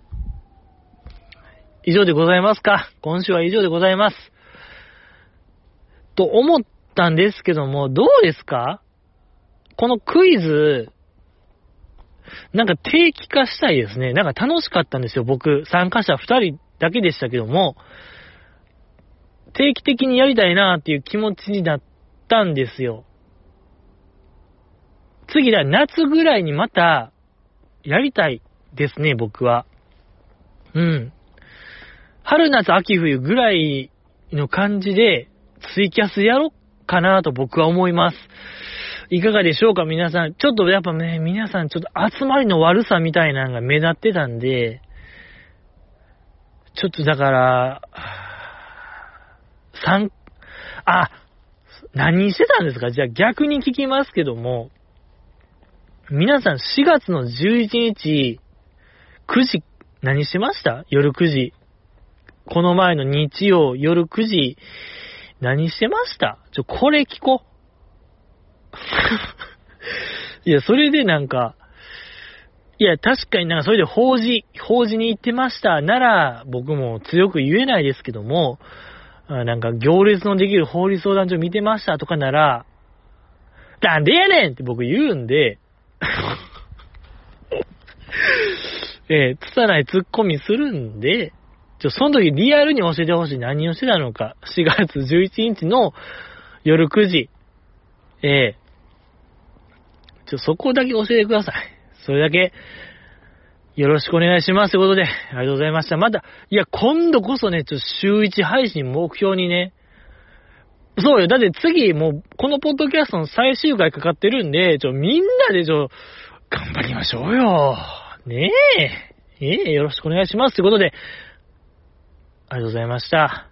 A: 以上でございますか？今週は以上でございます。と思ったんですけども、どうですか？このクイズ、なんか定期化したいですね。なんか楽しかったんですよ、僕。参加者2人だけでしたけども、定期的にやりたいなっていう気持ちになったんですよ。次だ、夏ぐらいにまた、やりたいですね、僕は。うん。春夏秋冬ぐらいの感じで、ツイキャスやろっかなと僕は思います。いかがでしょうか？皆さん。ちょっとやっぱね、皆さんちょっと集まりの悪さみたいなのが目立ってたんで、ちょっとだから、三、あ、何してたんですか？じゃあ逆に聞きますけども、皆さん4月の11日、9時、何しました？夜9時。この前の日曜夜9時、何してました？ちょ、これ聞こ。いや、それでなんか、いや、確かになんかそれで法事、法事に行ってましたなら、僕も強く言えないですけども、なんか行列のできる法律相談所見てましたとかなら、なんでやねんって僕言うんで、えー、つたないツッコミするんで、ちょ、その時リアルに教えてほしい何をしてたのか。4月11日の夜9時。えー、ちょ、そこだけ教えてください。それだけ、よろしくお願いします。ということで、ありがとうございました。また、いや、今度こそね、ちょ、週1配信目標にね、そうよ。だって次、もう、このポッドキャストの最終回かかってるんで、ちょ、みんなでちょ、頑張りましょうよ。ねえ。ええ、よろしくお願いします。ということで、ありがとうございました。